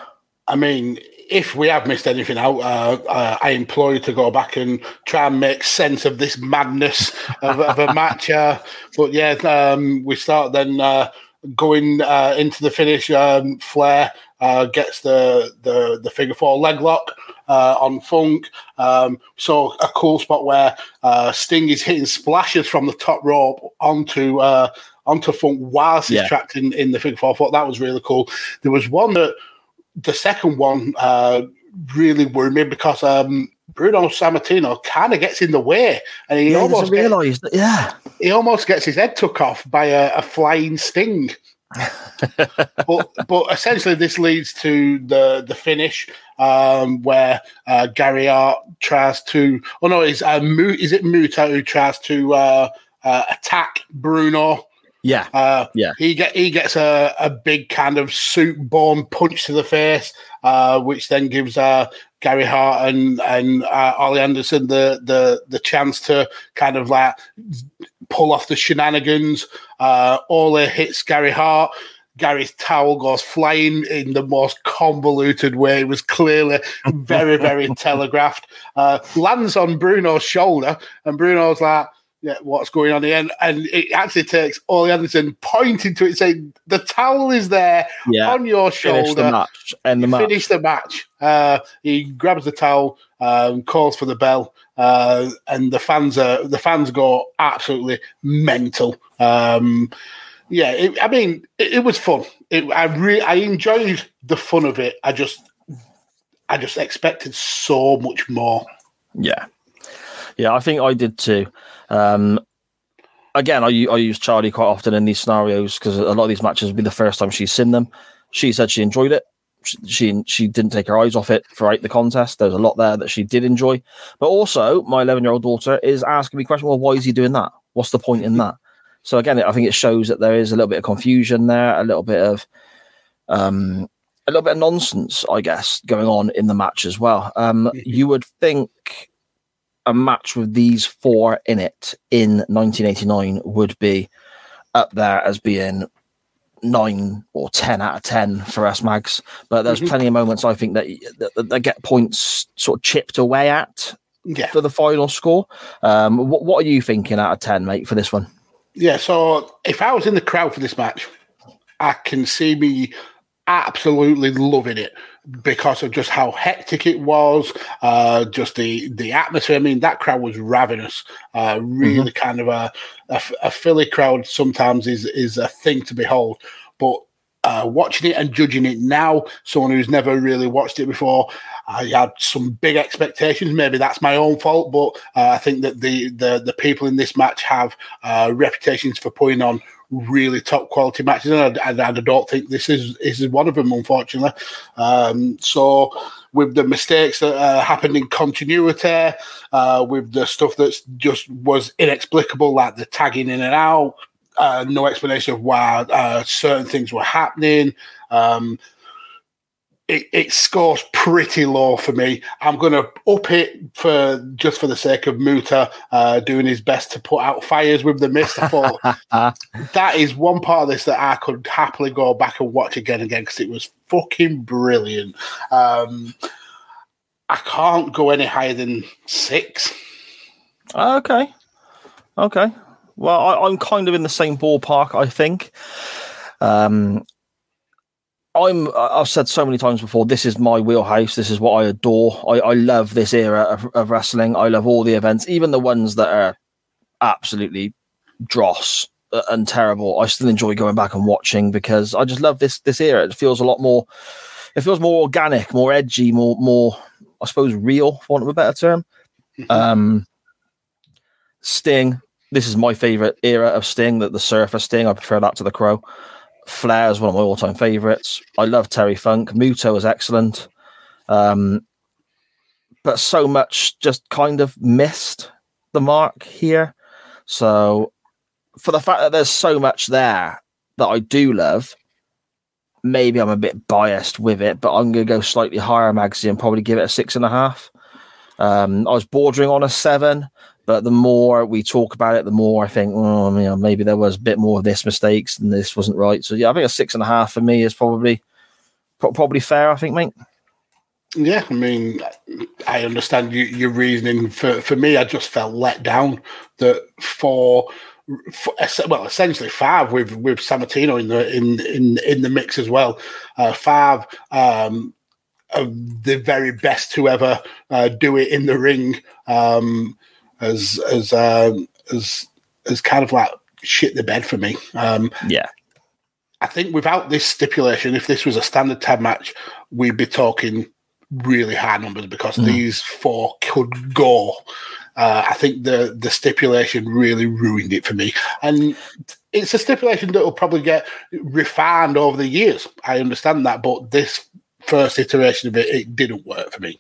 I mean, if we have missed anything out, uh, uh, I implore you to go back and try and make sense of this madness of, of a match. Uh, but yeah, um, we start then uh, going uh, into the finish. Um, Flair uh, gets the, the the figure four leg lock uh, on Funk. Um, so a cool spot where uh, Sting is hitting splashes from the top rope onto. Uh, Onto Funk whilst he's Yeah. trapped in, in the figure four. I thought that was really cool. There was one that the second one uh, really worried me because um, Bruno Sammartino kind of gets in the way, and he Yeah, almost doesn't get- realise that. Yeah. he almost gets his head took off by a, a flying sting. but but essentially, this leads to the the finish um, where uh, Gary Hart tries to. Oh no, is uh, Mu, is it Muta who tries to uh, uh, attack Bruno? Yeah. Uh, Yeah. he get he gets a, a big kind of suit born punch to the face, uh, which then gives uh, Gary Hart and and uh, Ole Anderson the the the chance to kind of like pull off the shenanigans. Uh, Ole hits Gary Hart. Gary's towel goes flying in the most convoluted way. It was clearly very, very telegraphed. Uh, lands on Bruno's shoulder, and Bruno's like, yeah, what's going on here? And, and it actually takes Ole Anderson pointing to it, saying, the towel is there Yeah. on your shoulder." Finish the match. End the match. Finish the match. Uh, he grabs the towel, um, calls for the bell, uh, and the fans are the fans go absolutely mental. Um, yeah, it, I mean, it, it was fun. It, I re- I enjoyed the fun of it. I just, I just expected so much more. Yeah, yeah, I think I did too. Um, again, I use Charlie quite often in these scenarios because a lot of these matches will be the first time she's seen them. She said she enjoyed it. She she, she didn't take her eyes off it throughout the contest. There's a lot there that she did enjoy, but also my 11 year old daughter is asking me questions. Well, why is he doing that? What's the point in that? So again, I think it shows that there is a little bit of confusion there, a little bit of um, a little bit of nonsense, I guess, going on in the match as well. Um, you would think a match with these four in it in 1989 would be up there as being nine or 10 out of 10 for us mags. But there's plenty of moments i think that, that, that they get points sort of chipped away at Yeah. for the final score. Um what, what are you thinking out of 10 mate for this one? Yeah, so if I was in the crowd for this match, I can see me absolutely loving it because of just how hectic it was, uh, just the the atmosphere. I mean, that crowd was ravenous. Uh, really, kind of a, a a Philly crowd sometimes is is a thing to behold, but. Uh, watching it and judging it now, someone who's never really watched it before, I had some big expectations. Maybe that's my own fault, but uh, I think that the, the the people in this match have uh, reputations for putting on really top quality matches, and I, and I don't think this is this is one of them, unfortunately. Um, so, with the mistakes that uh, happened in continuity, uh, with the stuff that's just was inexplicable, like the tagging in and out, uh, no explanation of why uh, certain things were happening. Um, it, it scores pretty low for me. I'm going to up it for just for the sake of Muta uh, doing his best to put out fires with the mist. I thought that is one part of this that I could happily go back and watch again and again because it was fucking brilliant. Um, I can't go any higher than six. okay okay well I, i'm kind of in the same ballpark i think um I'm. I've said so many times before. This is my wheelhouse. This is what I adore. I, I love this era of, of wrestling. I love all the events, even the ones that are absolutely dross and terrible. I still enjoy going back and watching because I just love this this era. It feels a lot more. It feels more organic, more edgy, more more. I suppose real, for want of a better term. Um, Sting. This is my favorite era of Sting. That the Surfer Sting. I prefer that to the Crow. Flair is one of my all-time favorites. I love Terry Funk. Muta is excellent. Um, but so much just kind of missed the mark here. So for the fact that there's so much there that I do love, maybe I'm a bit biased with it, but I'm going to go slightly higher, Magsy, and probably give it a six and a half. Um, I was bordering on a seven, but the more we talk about it, the more I think, oh, you know, maybe there was a bit more of this mistakes and this wasn't right. So yeah, I think a six and a half for me is probably probably fair. I think, mate. Yeah, I mean, I understand you, your reasoning. For for me, I just felt let down that for, for well, essentially five with with Sammartino in the in in in the mix as well. Uh, five, um, the very best to ever uh, do it in the ring, um, as as um, as as kind of like shit the bed for me. Um, Yeah, I think without this stipulation, if this was a standard tag match, we'd be talking really high numbers because these four could go. Uh, I think the the stipulation really ruined it for me, and it's a stipulation that will probably get refined over the years. I understand that, but this first iteration of it, it didn't work for me.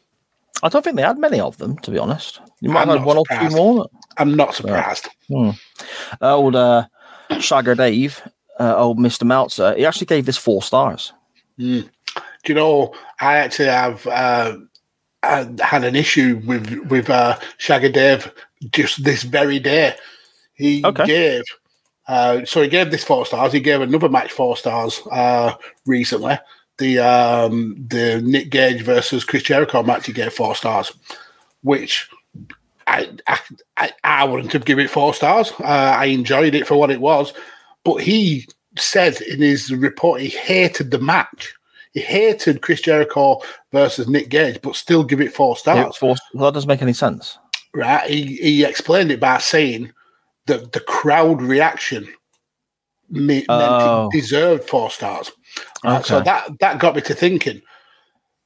I don't think they had many of them, to be honest. You might I'm have had one or surprised. two more. I'm not surprised. Old uh, Shagger Dave, uh, old Mister Meltzer, he actually gave this four stars. Do you know? I actually have uh, had an issue with with uh, Shaggy Dave just this very day. He Okay. gave uh, so he gave this four stars. He gave another match four stars uh, recently. The um, the Nick Gage versus Chris Jericho match he gave four stars, which I I, I, wouldn't have given it four stars. Uh, I enjoyed it for what it was, but he said in his report he hated the match. He hated Chris Jericho versus Nick Gage, but still give it four Yeah, stars. four, well, that doesn't make any sense. Right? He he explained it by saying that the crowd reaction me- Oh. deserved four stars. Right? So that that got me to thinking: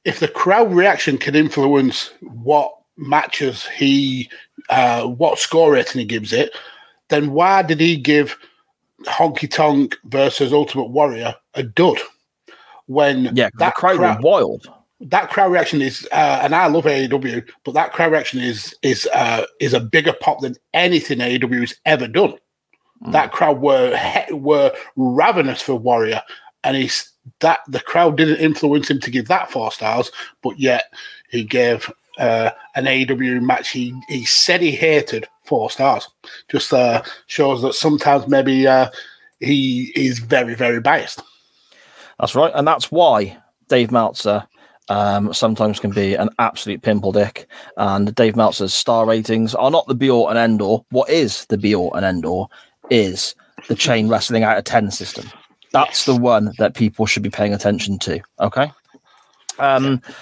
if the crowd reaction can influence what matches he, uh, what score rating he gives it, then why did he give Honky Tonk versus Ultimate Warrior a dud? When Yeah, that crowd, crowd, wild. that crowd reaction is, uh, and I love AEW, but that crowd reaction is is uh, is a bigger pop than anything AEW has ever done. That crowd were he- were ravenous for Warrior, and he's that the crowd didn't influence him to give that four stars, but yet he gave uh, an AEW match he he said he hated four stars. Just uh, shows that sometimes maybe uh, he is very very biased. That's right, and that's why Dave Meltzer um, sometimes can be an absolute pimple dick. And Dave Meltzer's star ratings are not the be all and end all. What is the be all and end all is the chain wrestling out of ten system. That's the one that people should be paying attention to. Okay. Um. Yeah,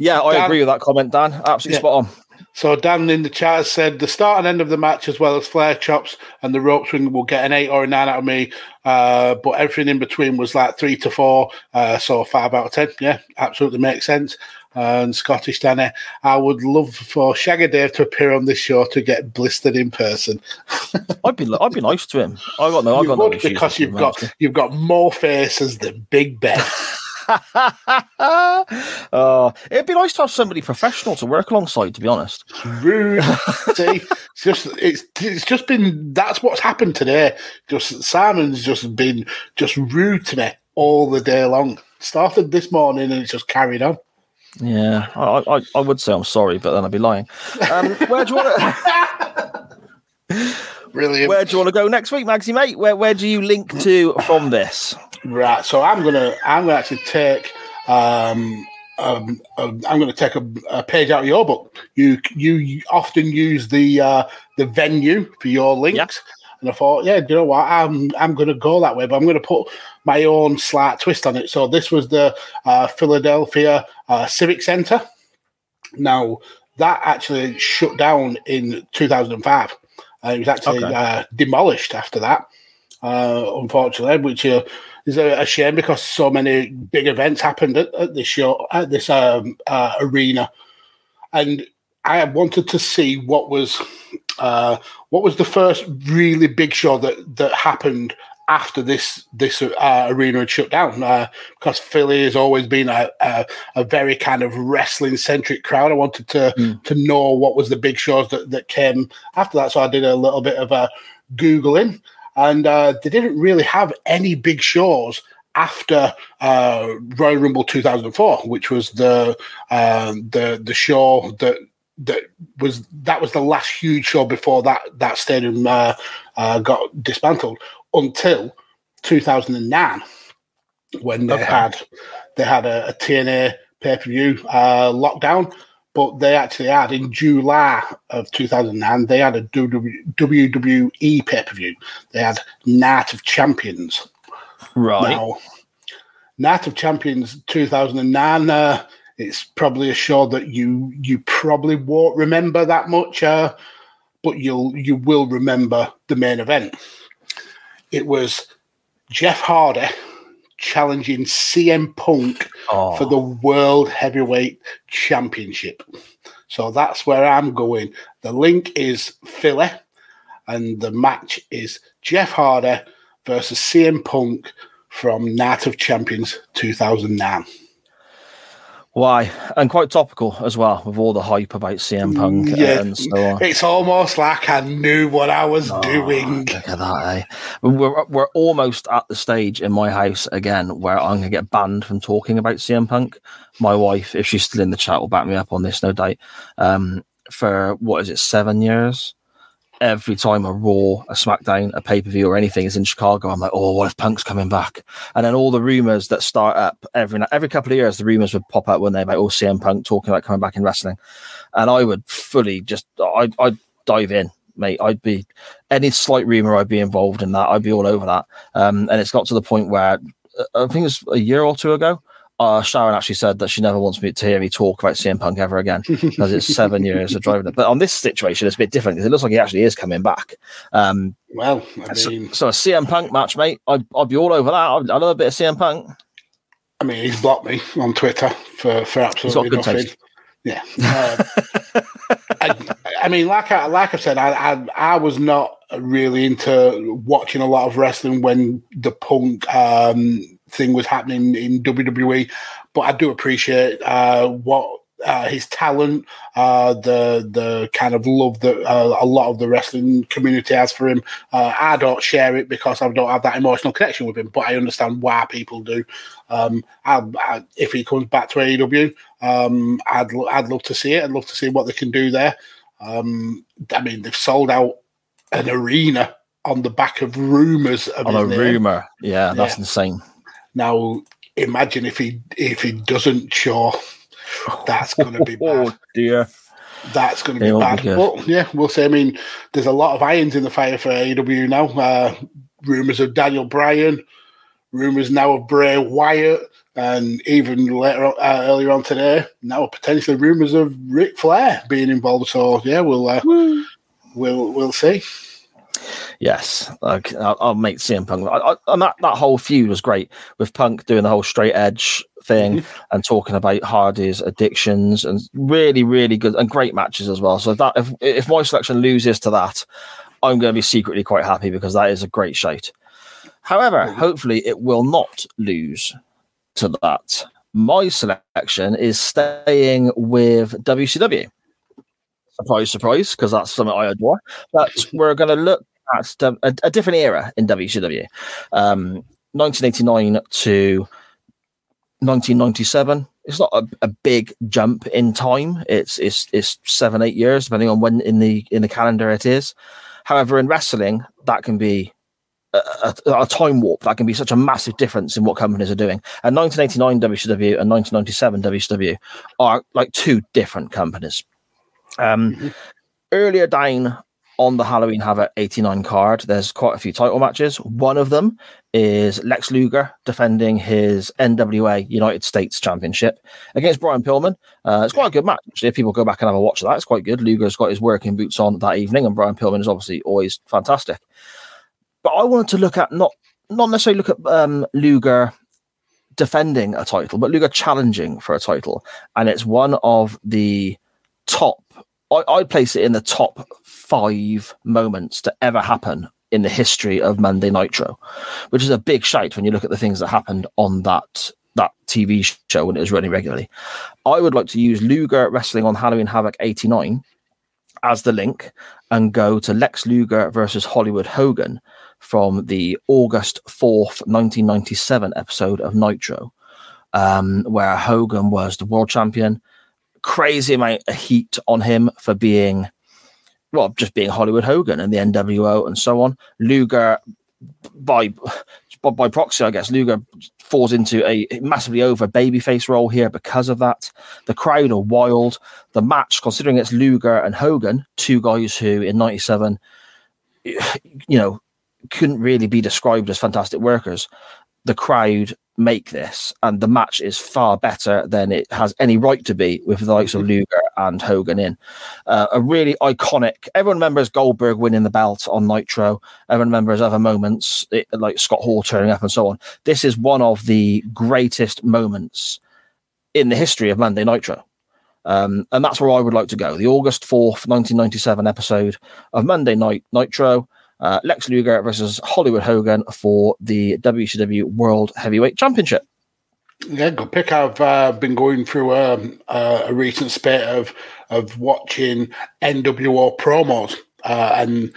I Dan- agree with that comment, Dan. Absolutely Yeah. spot on. So Dan in the chat has said the start and end of the match, as well as Flair chops and the rope swing, will get an eight or a nine out of me. Uh, but everything in between was like three to four, uh, so five out of ten. Yeah, absolutely makes sense. And Scottish Danny, I would love for Shaggy Dave to appear on this show to get blistered in person. I'd be I'd be nice to him. I got no. I got no issues because you've got you've got more faces than Big Ben. oh, it'd be nice to have somebody professional to work alongside. To be honest. rude. See, it's just it's it's just been that's what's happened today. Just Simon's just been just rude to me all the day long. Started this morning and it's just carried on. Yeah, I, I, I would say I'm sorry, but then I'd be lying. Um, where do you want to Brilliant. Where do you want to go next week, Magsy mate? Where Where do you link to from this? Right. So I'm gonna I'm gonna actually take um, um, um, I'm going to take a, a page out of your book. You you often use the uh, the venue for your links, and And I thought, yeah, do you know what? I'm I'm going to go that way, but I'm going to put my own slight twist on it. So this was the uh, Philadelphia uh, Civic Center. Now that actually shut down in 2005. Uh, it was actually Okay. uh, demolished after that, uh, unfortunately, which uh, is a, a shame because so many big events happened at, at this show, at this um, uh, arena, and I wanted to see what was uh, what was the first really big show that that happened after this this uh, arena had shut down uh, because Philly has always been a, a, a very kind of wrestling centric crowd. I wanted to to know what was the big shows that, that came after that, so I did a little bit of a googling, and uh, they didn't really have any big shows after uh, Royal Rumble 2004, which was the uh, the the show that that was that was the last huge show before that that stadium uh, uh, got dismantled until 2009 when they Okay. had they had a, a TNA pay per view uh, lockdown. But they actually had in July of 2009, they had a WWE pay per view. They had Night of Champions. Right. Now, Night of Champions 2009, uh, it's probably a show that you you probably won't remember that much, uh, but you'll you will remember the main event. It was Jeff Hardy challenging CM Punk Oh. for the World Heavyweight Championship. So that's where I'm going. The link is Philly, and the match is Jeff Hardy versus CM Punk from Night of Champions 2009. Why? And quite topical as well, with all the hype about CM Punk Yeah. and so on. It's almost like I knew what I was doing. Look at that, eh? We're, we're almost at the stage in my house again where I'm going to get banned from talking about CM Punk. My wife, if she's still in the chat, will back me up on this, no doubt. Um, for what is it, seven years? Every time a Raw, a SmackDown, a pay per view, or anything is in Chicago, I'm like, oh, what if Punk's coming back? And then all the rumors that start up every every couple of years, the rumors would pop up when they about, oh, CM Punk talking about coming back in wrestling. And I would fully just, I, I'd dive in mate. I'd be any slight rumor, I'd be involved in that. I'd be all over that. Um, and it's got to the point where uh, I think it was a year or two ago. Uh, Sharon actually said that she never wants me to hear me talk about CM Punk ever again because it's seven years of driving it. But on this situation, it's a bit different because it looks like he actually is coming back. Um, Well, I so, mean, so a CM Punk match, mate. I'd, I'd be all over that. I'd, I love a bit of CM Punk. I mean, he's blocked me on Twitter for, for absolutely nothing. taste. Yeah. Uh, I, I mean, like I like I said, I, I I was not really into watching a lot of wrestling when the punk um, thing was happening in WWE, but I do appreciate uh, what uh, his talent, uh, the the kind of love that uh, a lot of the wrestling community has for him. Uh, I don't share it because I don't have that emotional connection with him, but I understand why people do. Um, I, I, if he comes back to AEW, um, I'd I'd love to see it. I'd love to see what they can do there. Um, I mean, they've sold out an arena on the back of rumors of On a rumor. Yeah, that's Yeah. insane. Now, imagine if he if he doesn't show. That's going to be bad. Oh, dear. That's going to be It'll be bad. good. But yeah, we'll see. I mean, there's a lot of irons in the fire for AEW now. Uh, rumors of Daniel Bryan, rumors now of Bray Wyatt, and even later, on- uh, earlier on today, now potentially rumors of Ric Flair being involved. So yeah, we'll uh, we'll we'll see. Yes, like, I'll, I'll make CM Punk. I, I, and that, that whole feud was great with Punk doing the whole straight edge thing mm-hmm. and talking about Hardy's addictions and really, really good and great matches as well. So that if if my selection loses to that, I'm going to be secretly quite happy because that is a great shout. However, hopefully it will not lose to that. My selection is staying with WCW. Surprise, surprise, because that's something I adore. But we're going to look at a, a different era in WCW. Um, 1989 to 1997. It's not a, a big jump in time. It's it's it's seven eight years depending on when in the in the calendar it is. However, in wrestling, that can be a, a, a time warp. That can be such a massive difference in what companies are doing. And 1989 WCW and 1997 WCW are like two different companies. Um, Earlier down on the Halloween Havoc 89 card, there's quite a few title matches. One of them is Lex Luger defending his NWA United States Championship against Brian Pillman. Uh, it's quite a good match. If people go back and have a watch of that, it's quite good. Luger's got his working boots on that evening, and Brian Pillman is obviously always fantastic. But I wanted to look at not not necessarily look at um, Luger defending a title, but Luger challenging for a title, and it's one of the top. I, I place it in the top five moments to ever happen in the history of Monday Nitro, which is a big shite when you look at the things that happened on that that TV show when it was running regularly. I would like to use Luger wrestling on Halloween Havoc '89 as the link and go to Lex Luger versus Hollywood Hogan from the August 4th, 1997 episode of Nitro, um, where Hogan was the world champion. Crazy amount of heat on him for being, well, just being Hollywood Hogan and the NWO and so on. Luger, by by, proxy, I guess, Luger falls into a massively over babyface role here because of that. The crowd are wild. The match, considering it's Luger and Hogan, two guys who in '97, you know, couldn't really be described as fantastic workers. The crowd make this, and the match is far better than it has any right to be with the likes of Luger and Hogan in. Uh, a really iconic. Everyone remembers Goldberg winning the belt on Nitro. Everyone remembers other moments it, like Scott Hall turning up and so on. This is one of the greatest moments in the history of Monday Nitro. Um, and that's where I would like to go. The August 4th, 1997 episode of Monday Night Nitro. Uh, Lex Luger versus Hollywood Hogan for the WCW World Heavyweight Championship. Yeah, good pick. I've uh, been going through um, uh, a recent spate of of watching NWO promos, uh, and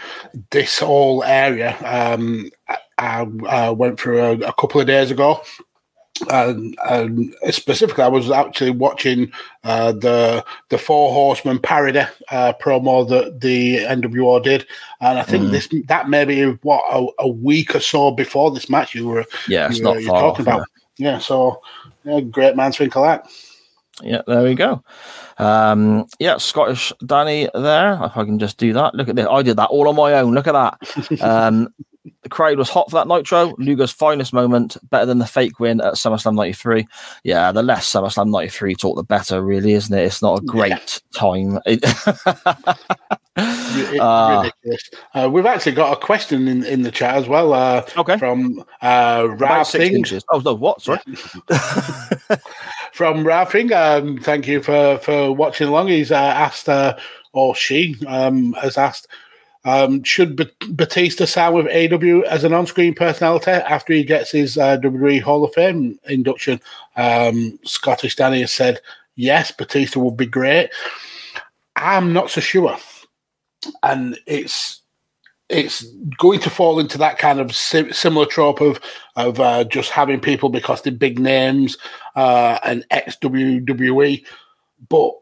this whole area um, I, I went through a, a couple of days ago. And, and specifically, I was actually watching uh, the the Four Horsemen parody uh, promo that the NWO did, and I think this that maybe what a, a week or so before this match you were Yeah, it's you not were- you're far talking about. Yeah, so yeah, great man think of that. Yeah, there we go. Um, yeah, Scottish Danny there. If I can just do that. Look at this. I did that all on my own. Look at that. Um, the crowd was hot for that Nitro. Luger's finest moment, better than the fake win at SummerSlam 93. Yeah, the less SummerSlam 93 talk, the better, really, isn't it? It's not a great time. It- It- ridiculous. Uh, we've actually got a question in, in the chat as well. Uh, Okay. From uh, about Rav six Oh, no, what? Sorry. From Thing. Um, thank you for, for watching along. He's uh, asked, uh, or she um, has asked, um, should B- Batista sign with AEW as an on-screen personality after he gets his uh, WWE Hall of Fame induction? Um, Scottish Danny has said yes, Batista would be great. I'm not so sure, and it's it's going to fall into that kind of si- similar trope of of uh, just having people because they're big names uh, and ex WWE, but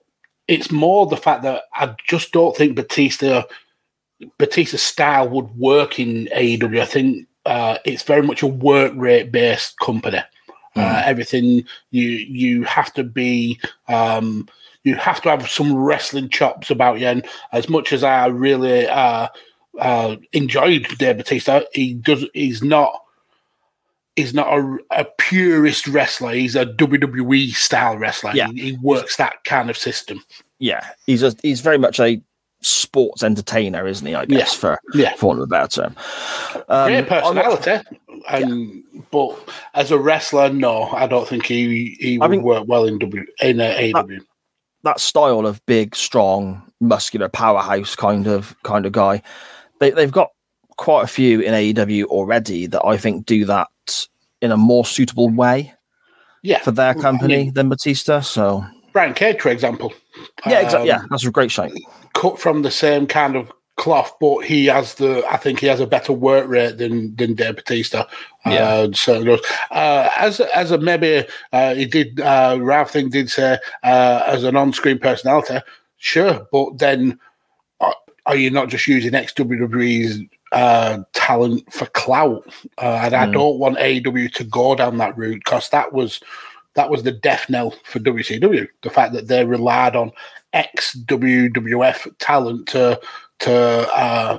it's more the fact that I just don't think Batista Batista's style would work in AEW. I think uh, it's very much a work rate based company. Uh, everything you you have to be um, you have to have some wrestling chops about you. And as much as I really uh, uh, enjoyed Dave Batista, he does he's not he's not a, a purist wrestler. He's a WWE style wrestler. Yeah. He, he works that kind of system. Yeah, he's a, he's very much a sports entertainer, isn't he? I guess Yeah. for Yeah. for want of a better term. Um, Great personality, and but as a wrestler, no, I don't think he he I would think- work well in W in uh, AEW. that style of big, strong, muscular powerhouse kind of kind of guy. They they've got quite a few in AEW already that I think do that in a more suitable way yeah, for their I company mean, than Batista. So Brian Cage, for example. yeah, exactly. Um, Yeah, that's a great shot. cut from the same kind of cloth, but he has the. I think he has a better work rate than than Dave Batista. Yeah. Uh, certainly does. Uh, as a- as a maybe uh, he did. Uh, Ralph thing did say uh, as an on screen personality, sure, but then are, are you not just using ex WWE's uh, talent for clout? Uh, and I Mm. don't want AEW to go down that route because that was. That was the death knell for WCW. The fact that they relied on ex WWF talent to to uh,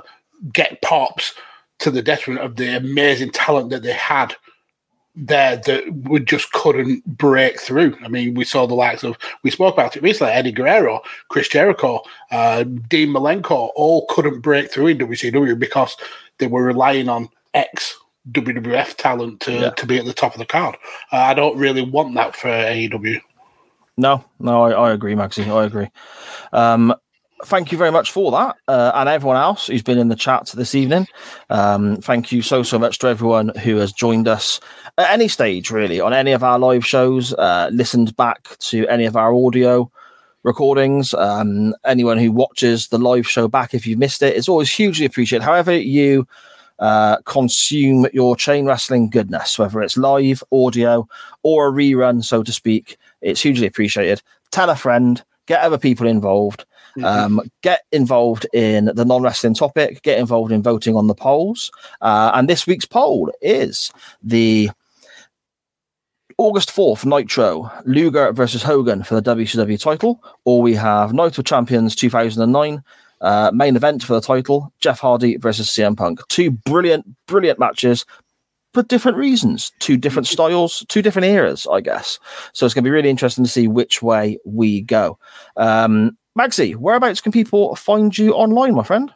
get pops to the detriment of the amazing talent that they had there that we just couldn't break through. I mean, we saw the likes of, we spoke about it recently, Eddie Guerrero, Chris Jericho, uh, Dean Malenko, all couldn't break through in WCW because they were relying on ex WWF talent to, Yeah. to be at the top of the card. Uh, I don't really want that for AEW. No, no, I, I agree, Magsy. I agree. Um, thank you very much for that, uh, and everyone else who's been in the chat this evening. Um, thank you so so much to everyone who has joined us at any stage, really, on any of our live shows, uh, listened back to any of our audio recordings. Um, anyone who watches the live show back, if you've missed it, it's always hugely appreciated. However, you uh, consume your chain wrestling goodness, whether it's live, audio, or a rerun, so to speak. It's hugely appreciated. Tell a friend, get other people involved, um, get involved in the non wrestling topic, get involved in voting on the polls. Uh, and this week's poll is the August 4th Nitro Luger versus Hogan for the WCW title, or we have Night of Champions 2009 uh, main event for the title Jeff Hardy versus CM Punk. Two brilliant, brilliant matches for different reasons, two different styles, two different eras, I guess. So it's going to be really interesting to see which way we go. Um, Magsy, whereabouts can people find you online, my friend?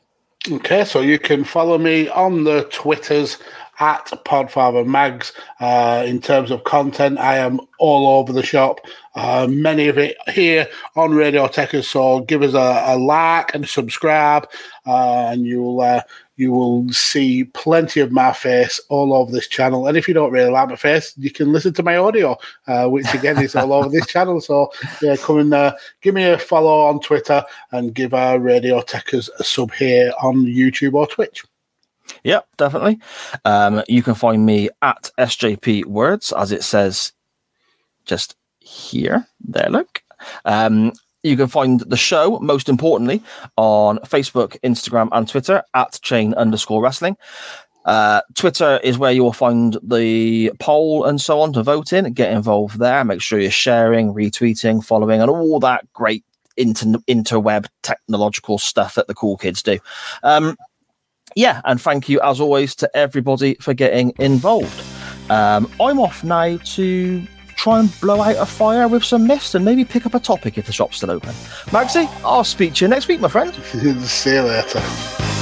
Okay, so you can follow me on the Twitters at Podfather Mags. Uh, in terms of content, I am all over the shop. Uh, many of it here on Radio Techers. So give us a, a like and subscribe, uh, and you'll uh, you will see plenty of my face all over this channel. And if you don't really like my face, you can listen to my audio, uh, which again is all over this channel. So yeah, come and uh, give me a follow on Twitter and give our Radio Techers a sub here on YouTube or Twitch. Yep, definitely. Um, you can find me at SJP Words, as it says just here. There, look. Um, you can find the show, most importantly, on Facebook, Instagram, and Twitter at chain underscore wrestling. Uh, Twitter is where you will find the poll and so on to vote in. Get involved there. Make sure you're sharing, retweeting, following, and all that great inter- interweb technological stuff that the cool kids do. Um, yeah, and thank you as always to everybody for getting involved. Um, I'm off now to try and blow out a fire with some mist and maybe pick up a topic if the shop's still open. Magsy, I'll speak to you next week, my friend. See you later.